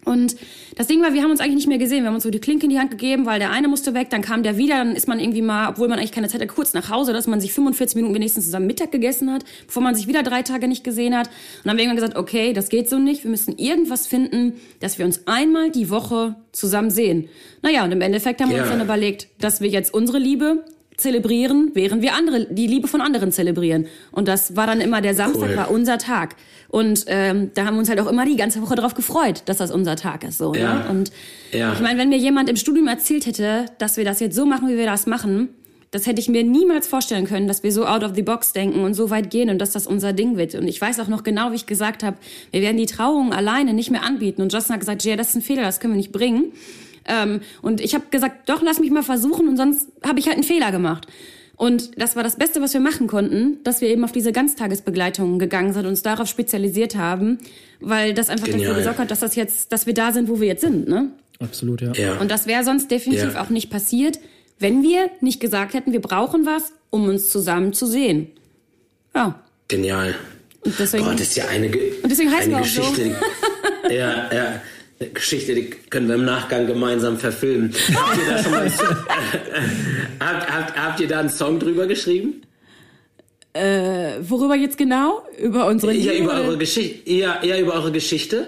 Und das Ding war, wir haben uns eigentlich nicht mehr gesehen. Wir haben uns so die Klinke in die Hand gegeben, weil der eine musste weg, dann kam der wieder, dann ist man irgendwie mal, obwohl man eigentlich keine Zeit hat, kurz nach Hause, dass man sich 45 Minuten wenigstens zusammen Mittag gegessen hat, bevor man sich wieder drei Tage nicht gesehen hat. Und dann haben wir irgendwann gesagt, okay, das geht so nicht, wir müssen irgendwas finden, dass wir uns einmal die Woche zusammen sehen. Naja, und im Endeffekt haben wir uns dann überlegt, dass wir jetzt unsere Liebe zelebrieren, während wir andere, die Liebe von anderen zelebrieren. Und das war dann immer der Samstag, Cool. war unser Tag. Und ähm, da haben wir uns halt auch immer die ganze Woche drauf gefreut, dass das unser Tag ist. So, Ja. ne? Und Ja. ich meine, wenn mir jemand im Studium erzählt hätte, dass wir das jetzt so machen, wie wir das machen, das hätte ich mir niemals vorstellen können, dass wir so out of the box denken und so weit gehen und dass das unser Ding wird. Und ich weiß auch noch genau, wie ich gesagt habe, wir werden die Trauung alleine nicht mehr anbieten. Und Justin hat gesagt, Jay, das ist ein Fehler, das können wir nicht bringen. Ähm, und ich habe gesagt, doch, lass mich mal versuchen und sonst habe ich halt einen Fehler gemacht. Und das war das Beste, was wir machen konnten, dass wir eben auf diese Ganztagesbegleitungen gegangen sind und uns darauf spezialisiert haben, weil das einfach Genial. dafür gesorgt hat, dass das jetzt, dass wir da sind, wo wir jetzt sind, ne? Absolut, ja. Ja. Und das wäre sonst definitiv Ja. auch nicht passiert, wenn wir nicht gesagt hätten, wir brauchen was, um uns zusammen zu sehen. Ja. Genial. Und deswegen, Boah, das ist ja eine, Ge Und deswegen heißen eine wir auch so. Geschichte. Die, <laughs> ja, ja. Geschichte, die können wir im Nachgang gemeinsam verfilmen. <laughs> habt, ihr da schon mal, <laughs> habt, habt, habt ihr da einen Song drüber geschrieben? worüber jetzt genau? Über unsere Ja, Liebe über eure Geschichte. Ja, ja, über eure Geschichte.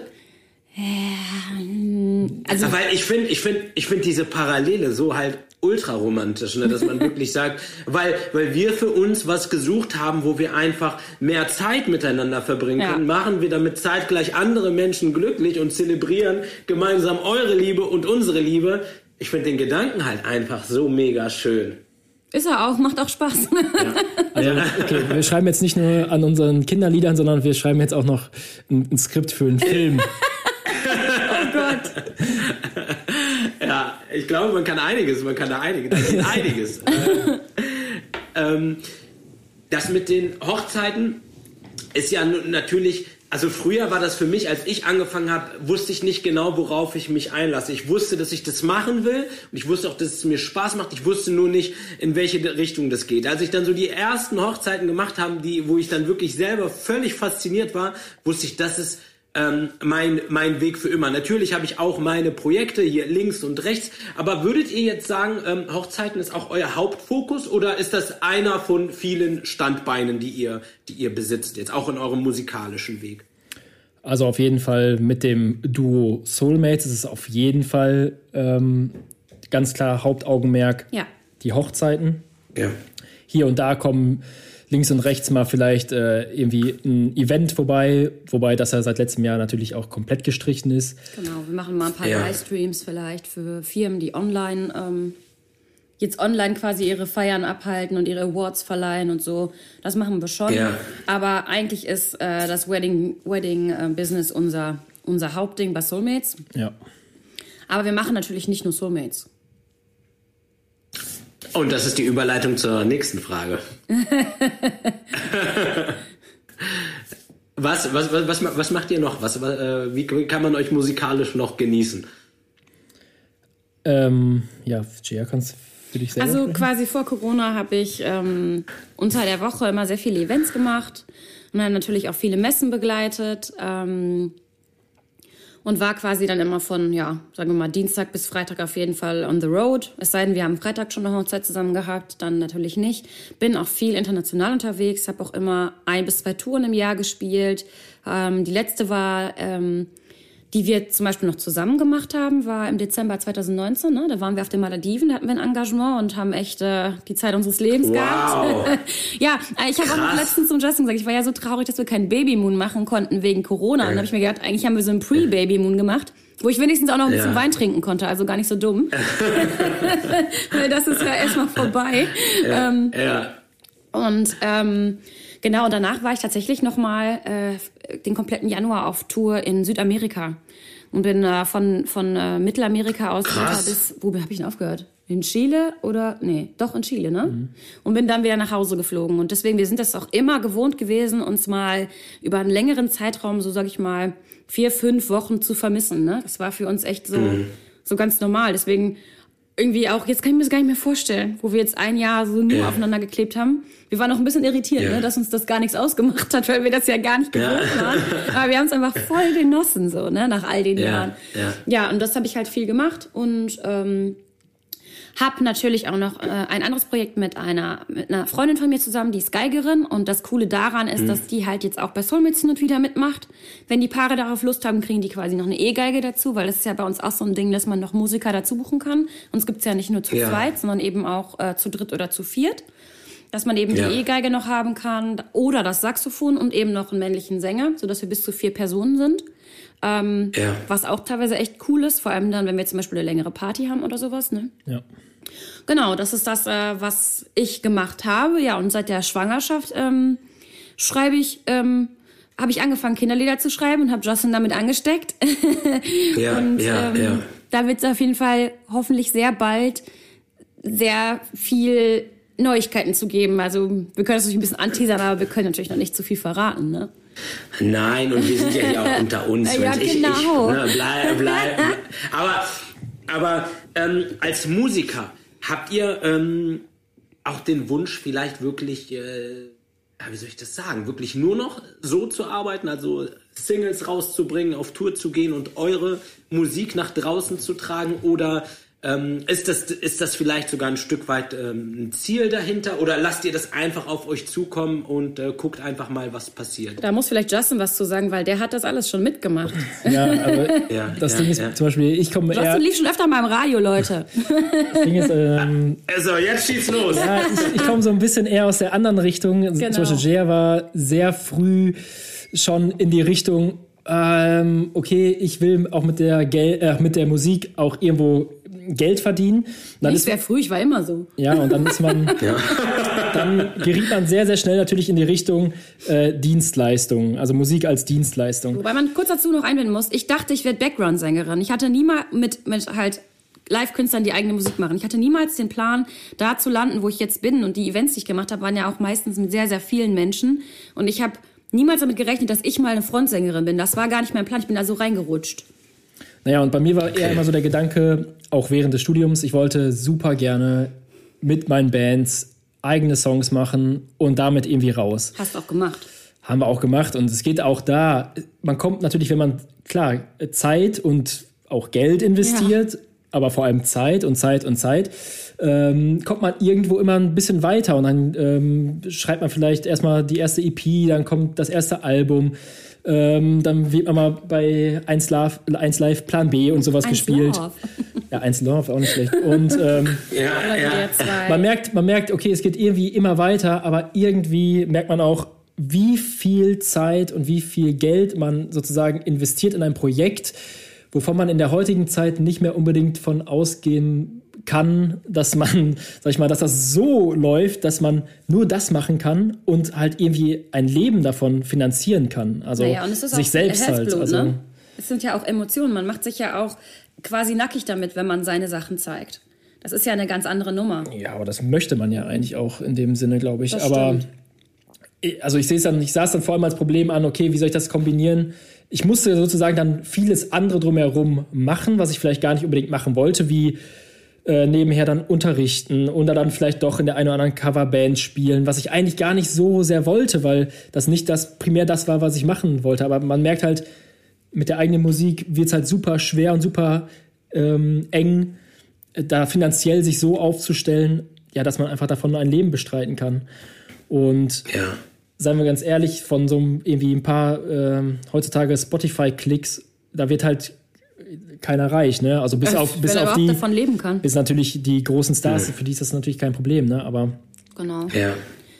Also, Weil ich finde, ich finde, ich finde diese Parallele so halt ultra romantisch, ne, dass man <laughs> wirklich sagt, weil, weil wir für uns was gesucht haben, wo wir einfach mehr Zeit miteinander verbringen Ja. können, machen wir damit zeitgleich andere Menschen glücklich und zelebrieren gemeinsam eure Liebe und unsere Liebe. Ich finde den Gedanken halt einfach so mega schön. Ist er auch, macht auch Spaß. Ja. <laughs> Also, okay, wir schreiben jetzt nicht nur an unseren Kinderliedern, sondern wir schreiben jetzt auch noch ein, ein Skript für einen Film. <laughs> oh Gott. Ich glaube, man kann einiges, man kann da einiges, einiges. <laughs> äh, ähm, das mit den Hochzeiten ist ja natürlich also früher war das für mich, als ich angefangen habe, wusste ich nicht genau, worauf ich mich einlasse. Ich wusste, dass ich das machen will und ich wusste auch, dass es mir Spaß macht. Ich wusste nur nicht, in welche Richtung das geht. Als ich dann so die ersten Hochzeiten gemacht habe, die, wo ich dann wirklich selber völlig fasziniert war, wusste ich, dass es ähm, mein, mein Weg für immer. Natürlich habe ich auch meine Projekte hier links und rechts, aber würdet ihr jetzt sagen, ähm, Hochzeiten ist auch euer Hauptfokus oder ist das einer von vielen Standbeinen, die ihr, die ihr besitzt, jetzt auch in eurem musikalischen Weg? Also auf jeden Fall mit dem Duo Soulmates ist es auf jeden Fall ähm, ganz klar Hauptaugenmerk ja. die Hochzeiten. Ja. Hier und da kommen links und rechts mal vielleicht äh, irgendwie ein Event vorbei, wobei das ja seit letztem Jahr natürlich auch komplett gestrichen ist. Genau, wir machen mal ein paar ja. Livestreams vielleicht für Firmen, die online ähm, jetzt online quasi ihre Feiern abhalten und ihre Awards verleihen und so. Das machen wir schon. Ja. Aber eigentlich ist äh, das Wedding, Wedding äh, Business unser, unser Hauptding bei Soulmates. Ja. Aber wir machen natürlich nicht nur Soulmates. Und das ist die Überleitung zur nächsten Frage. <laughs> was, was, was, was, was macht ihr noch? Was, äh, wie kann man euch musikalisch noch genießen? Ähm, ja, Gia, kannst für dich selber Also sprechen? quasi vor Corona habe ich ähm, unter der Woche immer sehr viele Events gemacht und dann natürlich auch viele Messen begleitet. Ähm, und war quasi dann immer von, ja, sagen wir mal, Dienstag bis Freitag auf jeden Fall on the road. Es sei denn, wir haben Freitag schon eine Hochzeit zusammen gehabt, dann natürlich nicht. Bin auch viel international unterwegs, habe auch immer ein bis zwei Touren im Jahr gespielt. Ähm, die letzte war ähm, die wir zum Beispiel noch zusammen gemacht haben, war im Dezember 2019. Ne? Da waren wir auf den Malediven, da hatten wir ein Engagement und haben echt äh, die Zeit unseres Lebens wow. gehabt. <laughs> ja, ich habe auch noch letztens zum Justin gesagt, ich war ja so traurig, dass wir keinen Babymoon machen konnten wegen Corona. Und da habe ich mir gedacht, eigentlich haben wir so einen Pre-Babymoon gemacht. Wo ich wenigstens auch noch ein bisschen ja. Wein trinken konnte, also gar nicht so dumm. <laughs> <laughs> Weil das ist ja erstmal vorbei. Ja. Ähm, ja. Und ähm, Genau, und danach war ich tatsächlich nochmal äh, den kompletten Januar auf Tour in Südamerika. Und bin äh, von, von äh, Mittelamerika aus bis, wo habe ich denn aufgehört? In Chile oder, nee, doch in Chile, ne? Mhm. Und bin dann wieder nach Hause geflogen. Und deswegen, wir sind das auch immer gewohnt gewesen, uns mal über einen längeren Zeitraum, so sag ich mal, vier, fünf Wochen zu vermissen, ne? Das war für uns echt so, mhm. so ganz normal. Deswegen irgendwie auch, jetzt kann ich mir das gar nicht mehr vorstellen, wo wir jetzt ein Jahr so nur ja. aufeinander geklebt haben. Wir waren auch ein bisschen irritiert, ja. ne, dass uns das gar nichts ausgemacht hat, weil wir das ja gar nicht gewohnt ja. waren. Aber wir haben es einfach voll genossen, so, ne, nach all den Jahren. Ja, und das habe ich halt viel gemacht und ähm, hab natürlich auch noch äh, ein anderes Projekt mit einer, mit einer Freundin von mir zusammen, die ist Geigerin. Und das Coole daran ist, mhm. dass die halt jetzt auch bei Soulmates hin und wieder mitmacht. Wenn die Paare darauf Lust haben, kriegen die quasi noch eine E-Geige dazu, weil das ist ja bei uns auch so ein Ding, dass man noch Musiker dazu buchen kann. Uns gibt's ja nicht nur zu ja. zweit, sondern eben auch äh, zu dritt oder zu viert. Dass man eben ja. die E-Geige noch haben kann oder das Saxophon und eben noch einen männlichen Sänger, sodass wir bis zu vier Personen sind. Ähm, ja. Was auch teilweise echt cool ist, vor allem dann, wenn wir zum Beispiel eine längere Party haben oder sowas. Ne? Ja. Genau, das ist das, äh, was ich gemacht habe. Ja, und seit der Schwangerschaft ähm, schreibe ich, ähm, habe ich angefangen, Kinderlieder zu schreiben und habe Justin damit angesteckt. <laughs> ja, und ja, ähm, ja. da wird es auf jeden Fall hoffentlich sehr bald sehr viel Neuigkeiten zu geben. Also wir können das natürlich ein bisschen anteasern, aber wir können natürlich noch nicht zu viel verraten, ne? Nein, und wir sind ja hier auch <laughs> unter uns. ja, ich, genau. Ich, ne, bleib, bleib, bleib. Aber, aber ähm, als Musiker habt ihr ähm, auch den Wunsch, vielleicht wirklich, äh, wie soll ich das sagen, wirklich nur noch so zu arbeiten, also Singles rauszubringen, auf Tour zu gehen und eure Musik nach draußen zu tragen? Oder ähm, ist, das, ist das vielleicht sogar ein Stück weit ähm, ein Ziel dahinter oder lasst ihr das einfach auf euch zukommen und äh, guckt einfach mal, was passiert? Da muss vielleicht Justin was zu sagen, weil der hat das alles schon mitgemacht. Ja, aber <laughs> ja, das ja, Ding ist ja. zum Beispiel, ich komme eher... Justin lief schon öfter mal im Radio, Leute. Das Ding ist... Ähm, <laughs> also, jetzt schießt los. Ja, ich, ich komme so ein bisschen eher aus der anderen Richtung. Genau. Zum Beispiel Jer war sehr früh schon in die Richtung ähm, okay, ich will auch mit der, Gel äh, mit der Musik auch irgendwo Geld verdienen. Dann ich wäre früh, ich war immer so. Ja, und dann ist man, <laughs> ja. dann geriet man sehr, sehr schnell natürlich in die Richtung äh, Dienstleistung, also Musik als Dienstleistung. Wobei man kurz dazu noch einwenden muss, ich dachte, ich werde Background-Sängerin. Ich hatte nie mal mit, mit halt Live-Künstlern, die eigene Musik machen. Ich hatte niemals den Plan, da zu landen, wo ich jetzt bin. Und die Events, die ich gemacht habe, waren ja auch meistens mit sehr, sehr vielen Menschen. Und ich habe niemals damit gerechnet, dass ich mal eine Frontsängerin bin. Das war gar nicht mein Plan. Ich bin da so reingerutscht. Naja, und bei mir war okay. eher immer so der Gedanke, auch während des Studiums, ich wollte super gerne mit meinen Bands eigene Songs machen und damit irgendwie raus. Hast du auch gemacht. Haben wir auch gemacht und es geht auch da. Man kommt natürlich, wenn man, klar, Zeit und auch Geld investiert, ja. aber vor allem Zeit und Zeit und Zeit, ähm, kommt man irgendwo immer ein bisschen weiter und dann ähm, schreibt man vielleicht erstmal die erste EP, dann kommt das erste Album. Ähm, dann wird man mal bei 1 Live, 1 Live Plan B und sowas 1 gespielt. Love. Ja, 1 Love, auch nicht schlecht. Und ähm, <laughs> ja, ja. Man, merkt, man merkt, okay, es geht irgendwie immer weiter, aber irgendwie merkt man auch, wie viel Zeit und wie viel Geld man sozusagen investiert in ein Projekt, wovon man in der heutigen Zeit nicht mehr unbedingt von ausgehen kann, dass man, sag ich mal, dass das so läuft, dass man nur das machen kann und halt irgendwie ein Leben davon finanzieren kann. Also naja, sich selbst halt. Also, ne? Es sind ja auch Emotionen. Man macht sich ja auch quasi nackig damit, wenn man seine Sachen zeigt. Das ist ja eine ganz andere Nummer. Ja, aber das möchte man ja eigentlich auch in dem Sinne, glaube ich. Das aber stimmt. also ich sehe es dann, ich sah es dann vor allem als Problem an, okay, wie soll ich das kombinieren? Ich musste sozusagen dann vieles andere drumherum machen, was ich vielleicht gar nicht unbedingt machen wollte, wie äh, nebenher dann unterrichten oder dann vielleicht doch in der einen oder anderen Coverband spielen, was ich eigentlich gar nicht so sehr wollte, weil das nicht das primär das war, was ich machen wollte. Aber man merkt halt, mit der eigenen Musik wird es halt super schwer und super ähm, eng, da finanziell sich so aufzustellen, ja, dass man einfach davon ein Leben bestreiten kann. Und ja. seien wir ganz ehrlich, von so einem, irgendwie ein paar äh, heutzutage Spotify-Klicks, da wird halt keiner reich, ne? Also bis auf bis auf die davon leben kann. Bis natürlich die großen Stars, ja. für die ist das natürlich kein Problem, ne? Aber genau. Ja.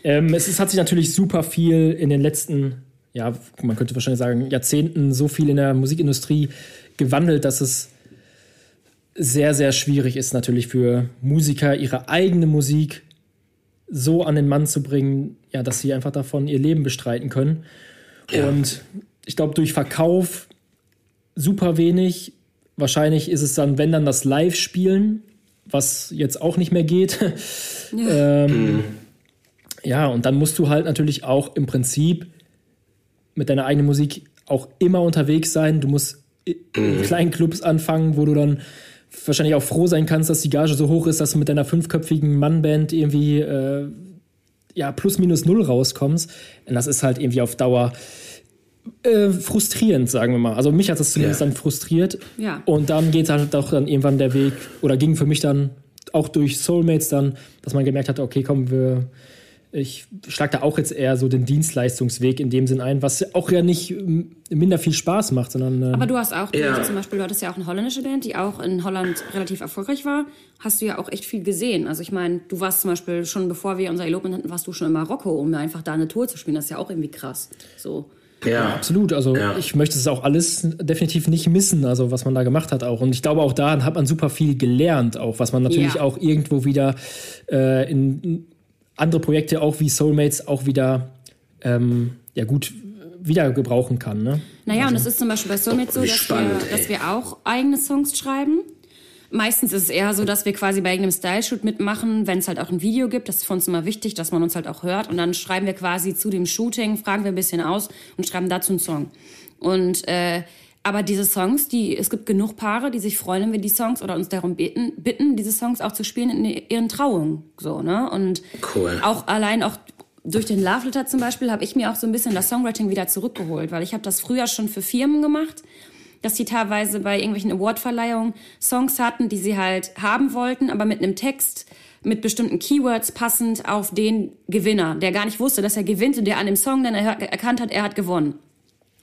Ähm, es, es hat sich natürlich super viel in den letzten, ja, man könnte wahrscheinlich sagen Jahrzehnten so viel in der Musikindustrie gewandelt, dass es sehr sehr schwierig ist natürlich für Musiker ihre eigene Musik so an den Mann zu bringen, ja, dass sie einfach davon ihr Leben bestreiten können. Ja. Und ich glaube, durch Verkauf super wenig. Wahrscheinlich ist es dann, wenn dann das Live-Spielen, was jetzt auch nicht mehr geht. <laughs> Ja. ähm, mhm. ja, und dann musst du halt natürlich auch im Prinzip mit deiner eigenen Musik auch immer unterwegs sein. Du musst in mhm. kleinen Clubs anfangen, wo du dann wahrscheinlich auch froh sein kannst, dass die Gage so hoch ist, dass du mit deiner fünfköpfigen Mannband irgendwie äh, ja plus minus null rauskommst. Und das ist halt irgendwie auf Dauer äh, frustrierend, sagen wir mal. Also mich hat das zumindest ja. dann frustriert. Ja. Und dann geht halt auch dann irgendwann der Weg, oder ging für mich dann auch durch Soulmates dann, dass man gemerkt hat, okay, komm, wir, ich schlage da auch jetzt eher so den Dienstleistungsweg in dem Sinn ein, was auch ja nicht minder viel Spaß macht, sondern. Äh Aber du hast auch, du ja. zum Beispiel, du hattest ja auch eine holländische Band, die auch in Holland relativ erfolgreich war. Hast du ja auch echt viel gesehen. Also ich meine, du warst zum Beispiel schon, bevor wir unser Elopement hatten, warst du schon in Marokko, um einfach da eine Tour zu spielen. Das ist ja auch irgendwie krass. So. Ja, ja absolut. Also ja. ich möchte es auch alles definitiv nicht missen, also was man da gemacht hat auch. Und ich glaube auch da hat man super viel gelernt, auch was man natürlich ja. auch irgendwo wieder äh, in andere Projekte auch wie Soulmates auch wieder ähm, ja gut wieder gebrauchen kann. Ne? Naja, also. und es ist zum Beispiel bei Soulmates so, dass, spannend, wir, dass wir auch eigene Songs schreiben. Meistens ist es eher so, dass wir quasi bei irgendeinem Style-Shoot mitmachen, wenn es halt auch ein Video gibt. Das ist für uns immer wichtig, dass man uns halt auch hört. Und dann schreiben wir quasi zu dem Shooting, fragen wir ein bisschen aus und schreiben dazu einen Song. Und äh, aber diese Songs, die es gibt genug Paare, die sich freuen, wenn wir die Songs oder uns darum bitten, bitten, diese Songs auch zu spielen in ihren Trauungen, so ne? Und cool. auch allein auch durch den Love Letter zum Beispiel habe ich mir auch so ein bisschen das Songwriting wieder zurückgeholt, weil ich habe das früher schon für Firmen gemacht dass sie teilweise bei irgendwelchen Awardverleihungen Songs hatten, die sie halt haben wollten, aber mit einem Text mit bestimmten Keywords passend auf den Gewinner, der gar nicht wusste, dass er gewinnt und der an dem Song dann er erkannt hat, er hat gewonnen.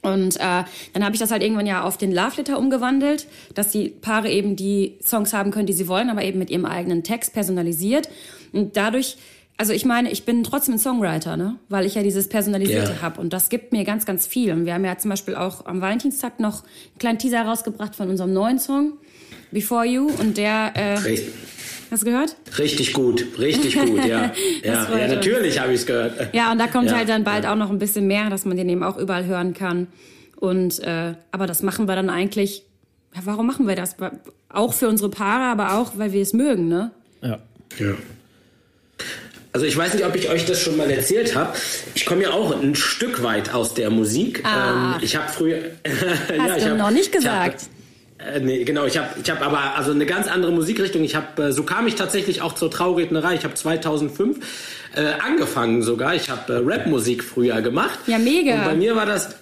Und äh, dann habe ich das halt irgendwann ja auf den Love Letter umgewandelt, dass die Paare eben die Songs haben können, die sie wollen, aber eben mit ihrem eigenen Text personalisiert. Und dadurch also ich meine, ich bin trotzdem ein Songwriter, ne? weil ich ja dieses Personalisierte yeah. habe und das gibt mir ganz, ganz viel. Und wir haben ja zum Beispiel auch am Valentinstag noch einen kleinen Teaser rausgebracht von unserem neuen Song. Before You und der. Äh, Richtig. Hast du gehört? Richtig gut, richtig gut, ja. <laughs> ja, ja natürlich habe ich es gehört. Ja, und da kommt ja, halt dann bald ja. auch noch ein bisschen mehr, dass man den eben auch überall hören kann. Und äh, aber das machen wir dann eigentlich. Ja, warum machen wir das? Auch für unsere Paare, aber auch, weil wir es mögen, ne? Ja. Ja. Also ich weiß nicht, ob ich euch das schon mal erzählt habe. Ich komme ja auch ein Stück weit aus der Musik. Ah. Ähm, ich habe früher. Hast <laughs> ja, du hab, noch nicht gesagt. Äh, nee, genau, ich habe ich hab aber also eine ganz andere Musikrichtung. Ich habe äh, so kam ich tatsächlich auch zur Traurednerei. Ich habe 2005 äh, angefangen sogar. Ich habe äh, Rapmusik früher gemacht. Ja, mega. Und bei mir war das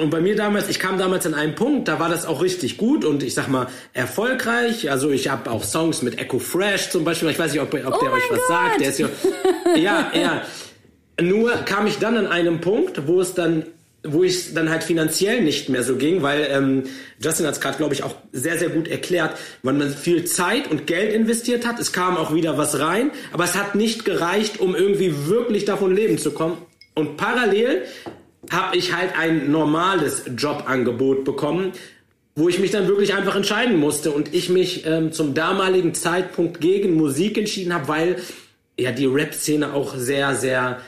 und bei mir damals, ich kam damals an einen Punkt, da war das auch richtig gut und ich sag mal erfolgreich. Also ich habe auch Songs mit Echo Fresh zum Beispiel. Ich weiß nicht, ob, ob oh der euch was Gott. sagt. Der ist ja, ja, ja. Nur kam ich dann an einem Punkt, wo es dann wo ich dann halt finanziell nicht mehr so ging, weil ähm, Justin hat es gerade, glaube ich, auch sehr, sehr gut erklärt, weil man viel Zeit und Geld investiert hat. Es kam auch wieder was rein, aber es hat nicht gereicht, um irgendwie wirklich davon leben zu kommen. Und parallel habe ich halt ein normales Jobangebot bekommen, wo ich mich dann wirklich einfach entscheiden musste und ich mich ähm, zum damaligen Zeitpunkt gegen Musik entschieden habe, weil ja die Rap-Szene auch sehr, sehr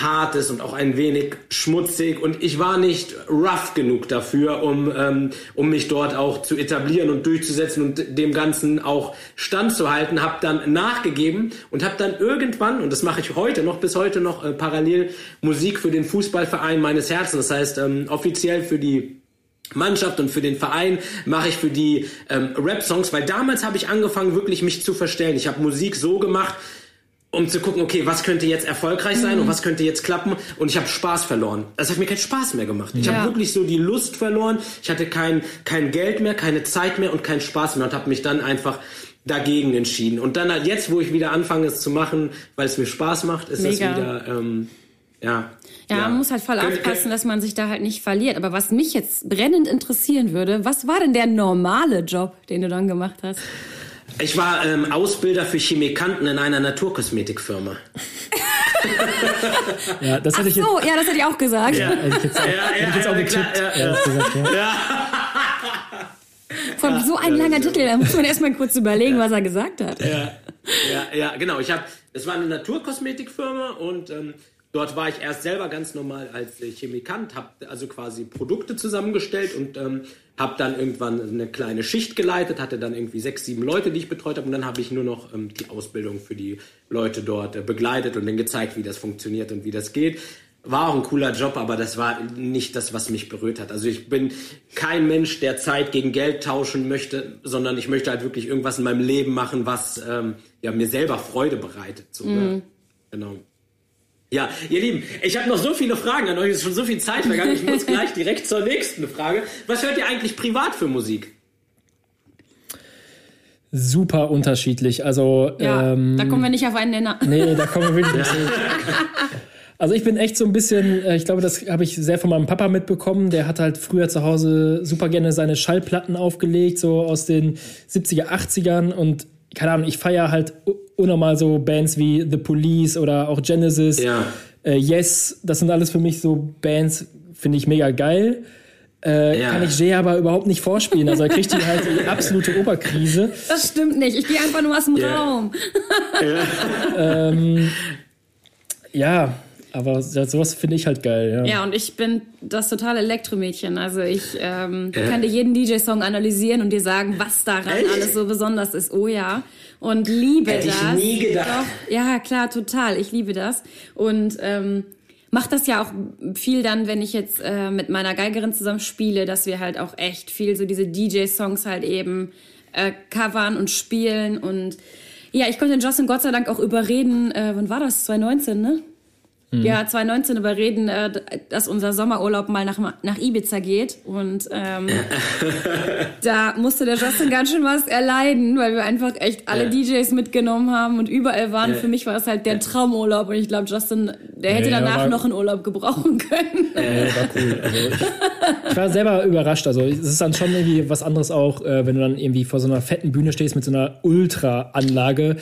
hart ist und auch ein wenig schmutzig. Und ich war nicht rough genug dafür, um, ähm, um mich dort auch zu etablieren und durchzusetzen und dem Ganzen auch standzuhalten, habe dann nachgegeben und habe dann irgendwann, und das mache ich heute noch, bis heute noch äh, parallel Musik für den Fußballverein meines Herzens, das heißt ähm, offiziell für die Mannschaft und für den Verein mache ich für die ähm, Rap-Songs, weil damals habe ich angefangen, wirklich mich zu verstellen. Ich habe Musik so gemacht, um zu gucken, okay, was könnte jetzt erfolgreich sein mhm. und was könnte jetzt klappen und ich habe Spaß verloren. Das hat mir keinen Spaß mehr gemacht. Ich ja. habe wirklich so die Lust verloren. Ich hatte kein kein Geld mehr, keine Zeit mehr und keinen Spaß mehr und habe mich dann einfach dagegen entschieden. Und dann halt jetzt, wo ich wieder anfange, es zu machen, weil es mir Spaß macht, ist es wieder ähm, ja. Ja, ja, man muss halt voll aufpassen, dass man sich da halt nicht verliert. Aber was mich jetzt brennend interessieren würde, was war denn der normale Job, den du dann gemacht hast? Ich war ähm, Ausbilder für Chemikanten in einer Naturkosmetikfirma. <laughs> ja, das hätte Ach ich jetzt, so, ja, das hätte ich auch gesagt. Ja, hätte ich jetzt auch, ja, ja, jetzt auch. Von so ein langer Titel, da muss man erstmal kurz überlegen, was er gesagt hat. Ja, ja, ja genau. Ich habe, es war eine Naturkosmetikfirma und ähm, Dort war ich erst selber ganz normal als Chemikant, habe also quasi Produkte zusammengestellt und ähm, habe dann irgendwann eine kleine Schicht geleitet, hatte dann irgendwie sechs, sieben Leute, die ich betreut habe und dann habe ich nur noch ähm, die Ausbildung für die Leute dort äh, begleitet und denen gezeigt, wie das funktioniert und wie das geht. War auch ein cooler Job, aber das war nicht das, was mich berührt hat. Also ich bin kein Mensch, der Zeit gegen Geld tauschen möchte, sondern ich möchte halt wirklich irgendwas in meinem Leben machen, was ähm, ja, mir selber Freude bereitet. So, ne? Mhm. Genau. Ja, ihr Lieben, ich habe noch so viele Fragen an euch, es ist schon so viel Zeit vergangen. Ich muss <laughs> gleich direkt zur nächsten Frage. Was hört ihr eigentlich privat für Musik? Super unterschiedlich. Also ja, ähm, da kommen wir nicht auf einen Nenner. Nee, da kommen wir wirklich nicht. <laughs> Also ich bin echt so ein bisschen, äh, ich glaube, das habe ich sehr von meinem Papa mitbekommen. Der hat halt früher zu Hause super gerne seine Schallplatten aufgelegt, so aus den 70er, 80ern und keine Ahnung, ich feiere halt unnormal so Bands wie The Police oder auch Genesis, ja. äh, Yes, das sind alles für mich so Bands, finde ich mega geil. Äh, ja. Kann ich Jay aber überhaupt nicht vorspielen. Also er kriegt die halt die absolute Oberkrise. Das stimmt nicht. Ich gehe einfach nur aus dem ja. Raum. <laughs> ähm, ja, aber sowas finde ich halt geil, ja. Ja, und ich bin das totale Elektromädchen. Also ich ähm, äh. kann dir jeden DJ-Song analysieren und dir sagen, was daran Echt? alles so besonders ist. Oh ja. Und liebe Hätte das. Ich nie gedacht. Doch, ja, klar, total. Ich liebe das. Und ähm, mache das ja auch viel dann, wenn ich jetzt äh, mit meiner Geigerin zusammen spiele, dass wir halt auch echt viel so diese DJ-Songs halt eben äh, covern und spielen. Und ja, ich konnte den Justin Gott sei Dank auch überreden, äh, wann war das? 2019, ne? Mhm. Ja, 2019 überreden, äh, dass unser Sommerurlaub mal nach, nach Ibiza geht. Und ähm, <laughs> da musste der Justin ganz schön was erleiden, weil wir einfach echt alle ja. DJs mitgenommen haben und überall waren. Ja. Für mich war es halt der Traumurlaub. Und ich glaube, Justin, der hätte danach war, noch einen Urlaub gebrauchen können. Ja, war cool. Also <laughs> ich, ich, war selber überrascht. Also es ist dann schon irgendwie was anderes auch, äh, wenn du dann irgendwie vor so einer fetten Bühne stehst mit so einer Ultra-Anlage,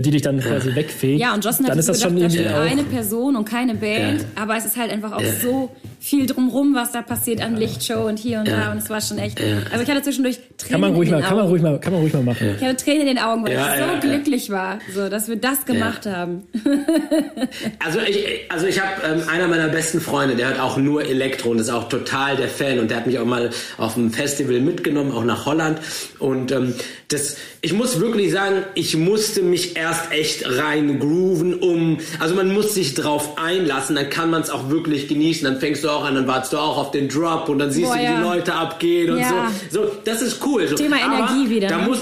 die dich dann quasi wegfegt. Ja, und Justin hat ist das gedacht, schon irgendwie da eine Person und keine Band, ja. aber es ist halt einfach auch ja. so viel drumrum, was da passiert an Lichtshow und hier und ja. da und es war schon echt. Also ich hatte zwischendurch Tränen kann man ruhig in den mal, Augen. Kann man ruhig mal, kann man ruhig mal machen. Ich hatte Tränen in den Augen, weil ich so glücklich war, so dass wir das gemacht haben. <laughs> also ich, also ich habe ähm, einer meiner besten Freunde, der hat auch nur Elektro und ist auch total der Fan und der hat mich auch mal auf dem Festival mitgenommen, auch nach Holland und ähm, das, ich muss wirklich sagen, ich musste mich erst echt rein grooven, um, also man muss sich drauf einlassen, dann kann man es auch wirklich genießen, dann fängst du auch an, dann wartest du auch auf den Drop und dann siehst Boah, du, wie ja. die Leute abgehen und ja. so. So, das ist cool. So. Thema Aber Energie wieder. Da ne? muss,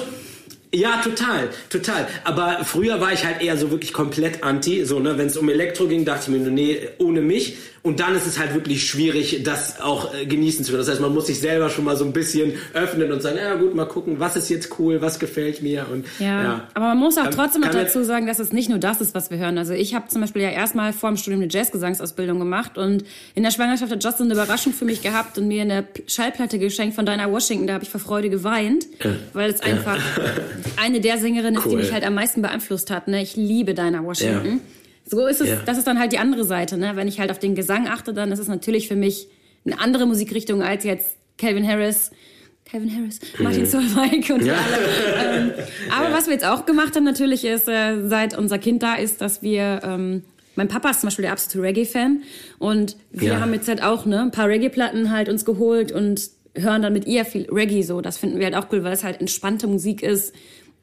ja, total, total. Aber früher war ich halt eher so wirklich komplett anti. So, ne, wenn es um Elektro ging, dachte ich mir, nee, ohne mich. Und dann ist es halt wirklich schwierig, das auch äh, genießen zu können. Das heißt, man muss sich selber schon mal so ein bisschen öffnen und sagen, ja gut, mal gucken, was ist jetzt cool, was gefällt mir. Und, ja, ja. aber man muss auch kann, trotzdem noch dazu sagen, dass es nicht nur das ist, was wir hören. Also ich habe zum Beispiel ja erstmal vor dem Studium eine Jazzgesangsausbildung gemacht und in der Schwangerschaft hat Justin eine Überraschung für mich gehabt und mir eine Schallplatte geschenkt von Dinah Washington. Da habe ich vor Freude geweint, ja. weil es einfach <laughs> eine der Sängerinnen ist, die mich halt am meisten beeinflusst hat. Ne? Ich liebe Dinah Washington. Ja. So ist es, ja. das ist dann halt die andere Seite. Ne? Wenn ich halt auf den Gesang achte, dann ist es natürlich für mich eine andere Musikrichtung als jetzt Calvin Harris. Calvin Harris, Martin mhm. Solveig und ja. alle. Ähm, <laughs> aber ja. was wir jetzt auch gemacht haben natürlich ist, äh, seit unser Kind da ist, dass wir ähm, mein Papa ist zum Beispiel der absolute Reggae-Fan und wir ja. haben jetzt halt auch ne, ein paar Reggae-Platten halt uns geholt und hören dann mit ihr viel Reggae so. Das finden wir halt auch cool, weil es halt entspannte Musik ist,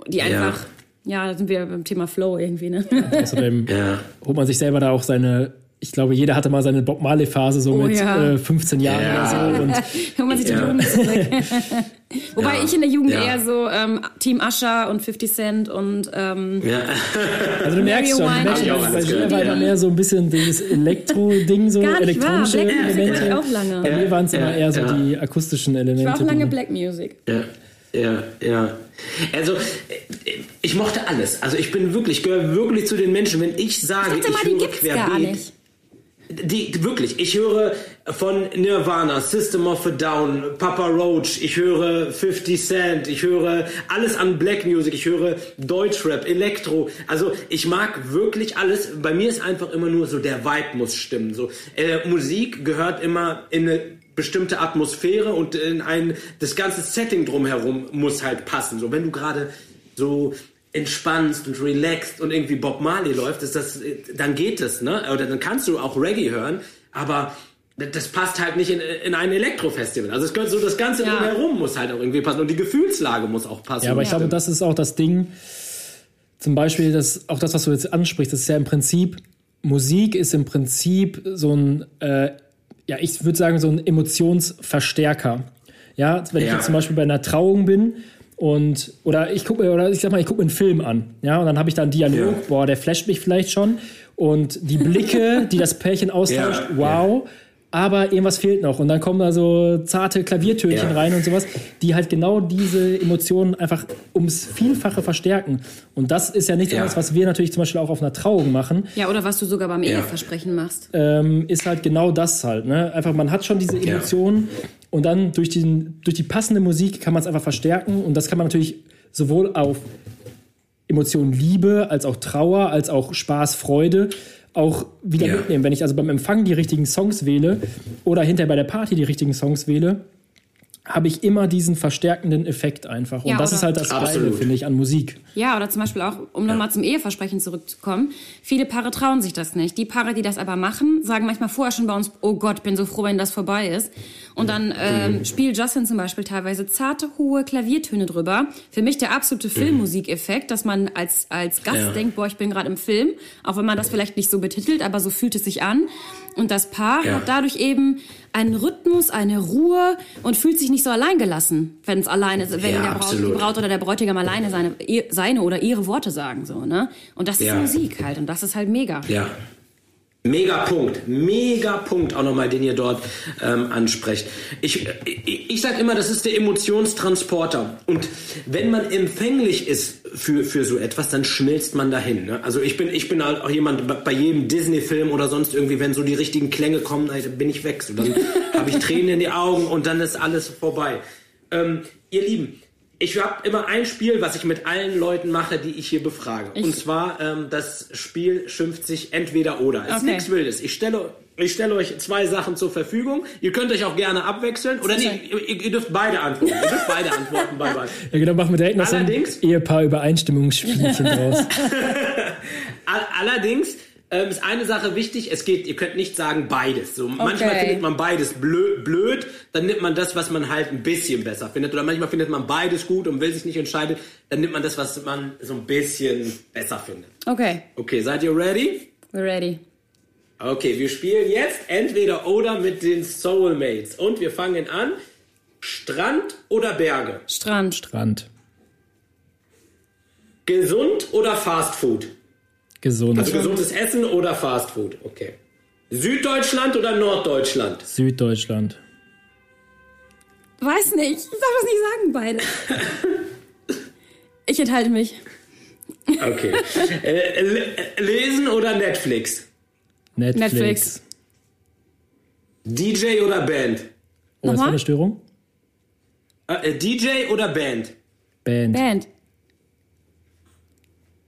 die einfach ja, da sind wir beim Thema Flow irgendwie, ne? Außerdem <laughs> ja. holt man sich selber da auch seine ich glaube, jeder hatte mal seine Bob Marley Phase so oh, mit ja. äh, 15 Jahren ja. oder so. Und <laughs> Holt man sich die Jugend zurück. <laughs> Wobei ich in der Jugend eher so ähm, Team Usher und 50 Cent und ähm, Also du merkst schon, du merkst schon bei mir war immer mehr so ein bisschen dieses Elektro-Ding, so Gar nicht elektronische wahr. Black Elemente. Music auch lange. Bei mir waren es immer eher so die akustischen Elemente. Ich war auch lange Black Music. Ja. Ja, ja. Also, ich mochte alles. Also, ich bin wirklich, ich gehöre wirklich zu den Menschen, wenn ich sage, ich, ich mal, höre querbeet. Die, wirklich, ich höre von Nirvana, System of a Down, Papa Roach, ich höre 50 Cent, ich höre alles an Black Music, ich höre Deutschrap, Elektro. Also ich mag wirklich alles. Bei mir ist einfach immer nur so, der Vibe muss stimmen. So äh, Musik gehört immer in eine bestimmte Atmosphäre und in ein, das ganze Setting drumherum muss halt passen. So, wenn du gerade so entspannst und relaxed und irgendwie Bob Marley läuft, ist das, dann geht es, ne? Oder dann kannst du auch Reggae hören, aber das passt halt nicht in, in ein Elektrofestival. Also es gehört so, das Ganze ja. drumherum muss halt auch irgendwie passen und die Gefühlslage muss auch passen. Ja, aber ich glaube, das ist auch das Ding. Zum Beispiel, das, auch das, was du jetzt ansprichst, das ist ja im Prinzip, Musik ist im Prinzip so ein äh, ja, ich würde sagen, so ein Emotionsverstärker. Ja, wenn ja. ich jetzt zum Beispiel bei einer Trauung bin und oder ich gucke oder ich sag mal, ich gucke einen Film an, ja, und dann habe ich da einen Dialog, ja. boah, der flasht mich vielleicht schon und die Blicke, die das Pärchen austauscht, ja, wow aber irgendwas fehlt noch. Und dann kommen da so zarte Klaviertönchen ja. rein und sowas, die halt genau diese Emotionen einfach ums Vielfache verstärken. Und das ist ja nichts ja. anderes, was wir natürlich zum Beispiel auch auf einer Trauung machen. Ja, oder was du sogar beim Eheversprechen machst. Ähm, ist halt genau das halt. Ne? Einfach, man hat schon diese Emotionen und dann durch, den, durch die passende Musik kann man es einfach verstärken. Und das kann man natürlich sowohl auf Emotionen Liebe, als auch Trauer, als auch Spaß, Freude auch wieder ja. mitnehmen. Wenn ich also beim Empfang die richtigen Songs wähle oder hinterher bei der Party die richtigen Songs wähle, habe ich immer diesen verstärkenden Effekt einfach. Und ja, das ist halt das Geile, finde ich, an Musik. Ja, oder zum Beispiel auch, um ja. nochmal zum Eheversprechen zurückzukommen, viele Paare trauen sich das nicht. Die Paare, die das aber machen, sagen manchmal vorher schon bei uns, oh Gott, bin so froh, wenn das vorbei ist. Und dann ähm, mhm. spielt Justin zum Beispiel teilweise zarte, hohe Klaviertöne drüber. Für mich der absolute mhm. Filmmusikeffekt, dass man als, als Gast ja. denkt, boah, ich bin gerade im Film. Auch wenn man das vielleicht nicht so betitelt, aber so fühlt es sich an. Und das Paar ja. hat dadurch eben einen Rhythmus, eine Ruhe und fühlt sich nicht so alleingelassen, wenn es alleine, wenn ja, der Braut, die Braut oder der Bräutigam alleine seine, seine oder ihre Worte sagen, so, ne? Und das ist ja. Musik halt und das ist halt mega. Ja. Mega Punkt, mega Punkt auch nochmal, den ihr dort ähm, ansprecht. Ich, ich, ich sage immer, das ist der Emotionstransporter. Und wenn man empfänglich ist für, für so etwas, dann schmilzt man dahin. Ne? Also ich bin, ich bin halt auch jemand, bei jedem Disney-Film oder sonst irgendwie, wenn so die richtigen Klänge kommen, dann bin ich weg. So, dann <laughs> habe ich Tränen in die Augen und dann ist alles vorbei. Ähm, ihr Lieben, ich habe immer ein Spiel, was ich mit allen Leuten mache, die ich hier befrage. Ich und zwar, ähm, das Spiel schimpft sich entweder oder. Es ist okay. nichts Wildes. Ich stelle, ich stelle euch zwei Sachen zur Verfügung. Ihr könnt euch auch gerne abwechseln. Oder nee, ihr, ihr, dürft beide antworten. Ihr dürft beide antworten bei beiden. <laughs> Ja, genau, machen wir direkt noch Allerdings, so ein Ehepaar-Übereinstimmungsspielchen draus. <laughs> Allerdings ähm, ist eine Sache wichtig, es geht, ihr könnt nicht sagen beides. So, okay. Manchmal findet man beides blöd, blöd, dann nimmt man das, was man halt ein bisschen besser findet. Oder manchmal findet man beides gut und will sich nicht entscheiden, dann nimmt man das, was man so ein bisschen besser findet. Okay. Okay, seid ihr ready? We're ready. Okay, wir spielen jetzt entweder oder mit den Soulmates. Und wir fangen an. Strand oder Berge? Strand. Strand. Gesund oder Fast Food? Gesund. Also gesundes Essen oder Fastfood. Okay. Süddeutschland oder Norddeutschland? Süddeutschland. Weiß nicht. Ich darf das nicht sagen, beide. ich enthalte mich. Okay. äh, lesen oder Netflix? Netflix? Netflix. DJ oder Band? Oh, was war eine Störung? Äh, äh DJ oder Band? Band. Band.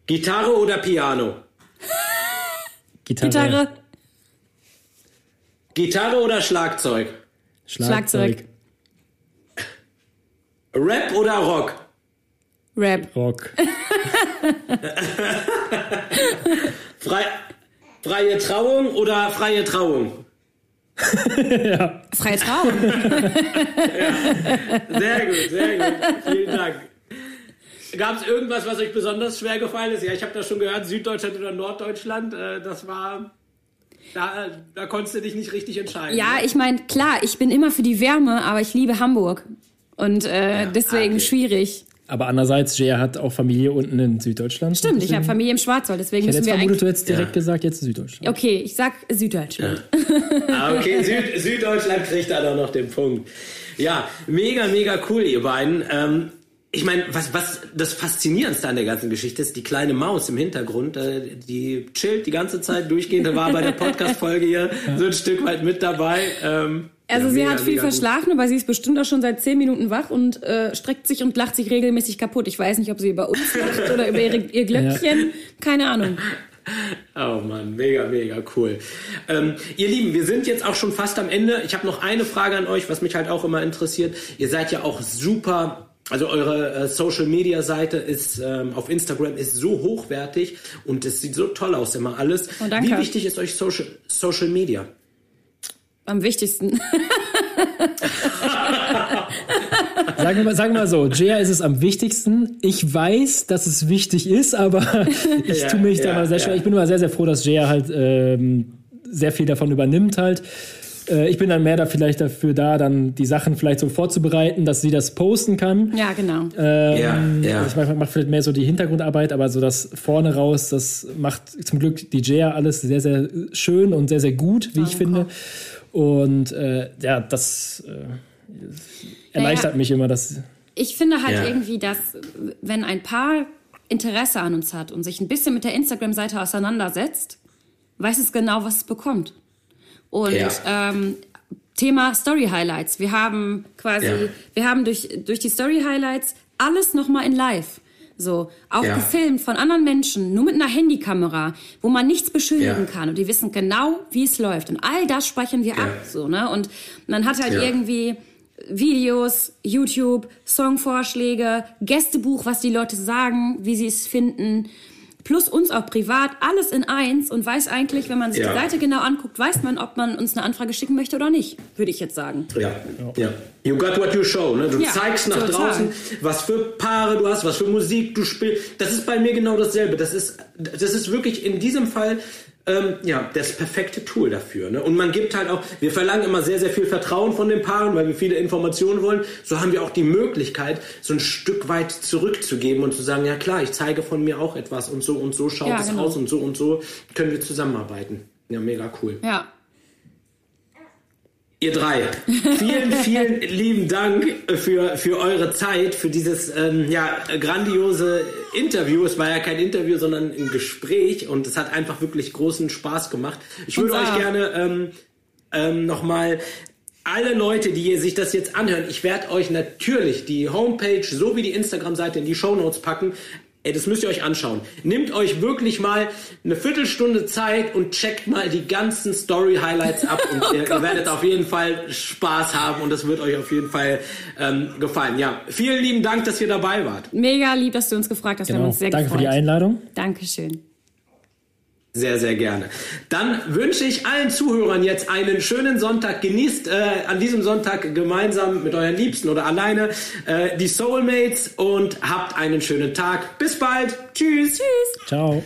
Gitarre oder Piano? Gitarre. Gitarre. Gitarre oder Schlagzeug? Schlagzeug. Rap oder Rock? Rap. Rock. <laughs> Frei, freie Trauung oder freie Trauung? <laughs> ja. Freie Trauung. <laughs> ja. Sehr gut, sehr gut. Vielen Dank. Gab es irgendwas, was euch besonders schwer gefallen ist? Ja, ich habe das schon gehört, Süddeutschland oder Norddeutschland. Äh, das war. Da, da konntest du dich nicht richtig entscheiden. Ja, ne? ich meine, klar, ich bin immer für die Wärme, aber ich liebe Hamburg. Und äh, ja, deswegen okay. schwierig. Aber andererseits, Jay hat auch Familie unten in Süddeutschland. Stimmt, ich habe Familie im Schwarzwald, deswegen ich müssen wir vermutet, du hättest direkt ja. gesagt, jetzt Süddeutschland. Okay, ich sag Süddeutschland. Ja. ah, okay, Süd, Süddeutschland kriegt da doch noch den Punkt. Ja, mega, mega cool, ihr beiden. Ähm, ich meine, was, was das Faszinierendste an der ganzen Geschichte ist, die kleine Maus im Hintergrund, äh, die chillt die ganze Zeit durchgehend, da war bei der Podcast-Folge hier so ein Stück weit mit dabei. Ähm, also ja, sie mega, hat viel verschlafen, aber sie ist bestimmt auch schon seit zehn Minuten wach und äh, streckt sich und lacht sich regelmäßig kaputt. Ich weiß nicht, ob sie über uns lacht <laughs> oder über ihre, ihr Glöckchen. Ja. Keine Ahnung. Oh Mann, mega, mega cool. Ähm, ihr Lieben, wir sind jetzt auch schon fast am Ende. Ich habe noch eine Frage an euch, was mich halt auch immer interessiert. Ihr seid ja auch super also eure äh, Social Media Seite ist ähm, auf Instagram ist so hochwertig und es sieht so toll aus immer alles. Oh, Wie wichtig ist euch Social, Social Media? Am wichtigsten. <laughs> sagen, wir mal, sagen wir mal so, Jaya ist es am wichtigsten. Ich weiß, dass es wichtig ist, aber <laughs> ich ja, tue mich ja, da mal sehr ja. schwer. Ich bin immer sehr, sehr froh, dass Jaya halt ähm, sehr viel davon übernimmt halt. Äh, ich bin dann mehr da vielleicht dafür da, dann die Sachen vielleicht so vorzubereiten, dass sie das posten kann. Ja, genau. Ähm, ja, ja. Ich mache vielleicht mehr so die Hintergrundarbeit, aber so das vorne raus, das macht zum Glück die Jaya alles sehr, sehr schön und sehr, sehr gut, wie ich finde. Und äh, ja, das äh, erleichtert naja, mich immer. Dass ich finde halt ja. irgendwie, dass wenn ein Paar Interesse an uns hat und sich ein bisschen mit der Instagram-Seite auseinandersetzt, weiß es genau, was es bekommt. Und ja. ähm, Thema Story Highlights. Wir haben quasi, ja. wir haben durch, durch die Story Highlights alles nochmal in live. So, auch ja. gefilmt von anderen Menschen, nur mit einer Handykamera, wo man nichts beschönigen ja. kann. Und die wissen genau, wie es läuft. Und all das speichern wir ab, so, ne? Und man hat halt irgendwie Videos, YouTube, Songvorschläge, Gästebuch, was die Leute sagen, wie sie es finden plus uns auch privat, alles in eins und weiß eigentlich, wenn man sich ja. die Seite genau anguckt, weiß man, ob man uns eine Anfrage schicken möchte oder nicht, würde ich jetzt sagen. Ja, ja. You got what you show. Ne? Du ja, zeigst nach total. draußen, was für Paare du hast, was für Musik du spielst. Das ist bei mir genau dasselbe. Das ist, das ist wirklich in diesem Fall ähm, ja, das perfekte Tool dafür. Ne? Und man gibt halt auch, wir verlangen immer sehr, sehr viel Vertrauen von den Paaren, weil wir viele Informationen wollen. So haben wir auch die Möglichkeit, so ein Stück weit zurückzugeben und zu sagen, ja klar, ich zeige von mir auch etwas und so und so schaut ja, es genau. aus und so und so können wir zusammenarbeiten. Ja, mega cool. Ja, Ihr drei, vielen, <laughs> vielen lieben Dank für, für eure Zeit, für dieses ähm, ja, grandiose Interview. Es war ja kein Interview, sondern ein Gespräch und es hat einfach wirklich großen Spaß gemacht. Ich würde euch gerne ähm, ähm, nochmal alle Leute, die sich das jetzt anhören, ich werde euch natürlich die Homepage sowie die Instagram-Seite in die Show Notes packen. Ey, das müsst ihr euch anschauen. Nehmt euch wirklich mal eine Viertelstunde Zeit und checkt mal die ganzen Story-Highlights ab <laughs> und oh ihr, ihr, werdet auf jeden Fall Spaß haben und das wird euch auf jeden Fall ähm, gefallen. Ja, vielen lieben Dank, dass ihr dabei wart. Mega lieb, dass du uns gefragt hast. Genau. Wir haben genau. uns sehr Danke gefreut. für die Einladung. Dankeschön. Sehr, sehr gerne. Dann wünsche ich allen Zuhörern jetzt einen schönen Sonntag. Genießt äh, an diesem Sonntag gemeinsam mit euren Liebsten oder alleine äh, die Soulmates und habt einen schönen Tag. Bis bald. Tschüss. Tschüss. Ciao.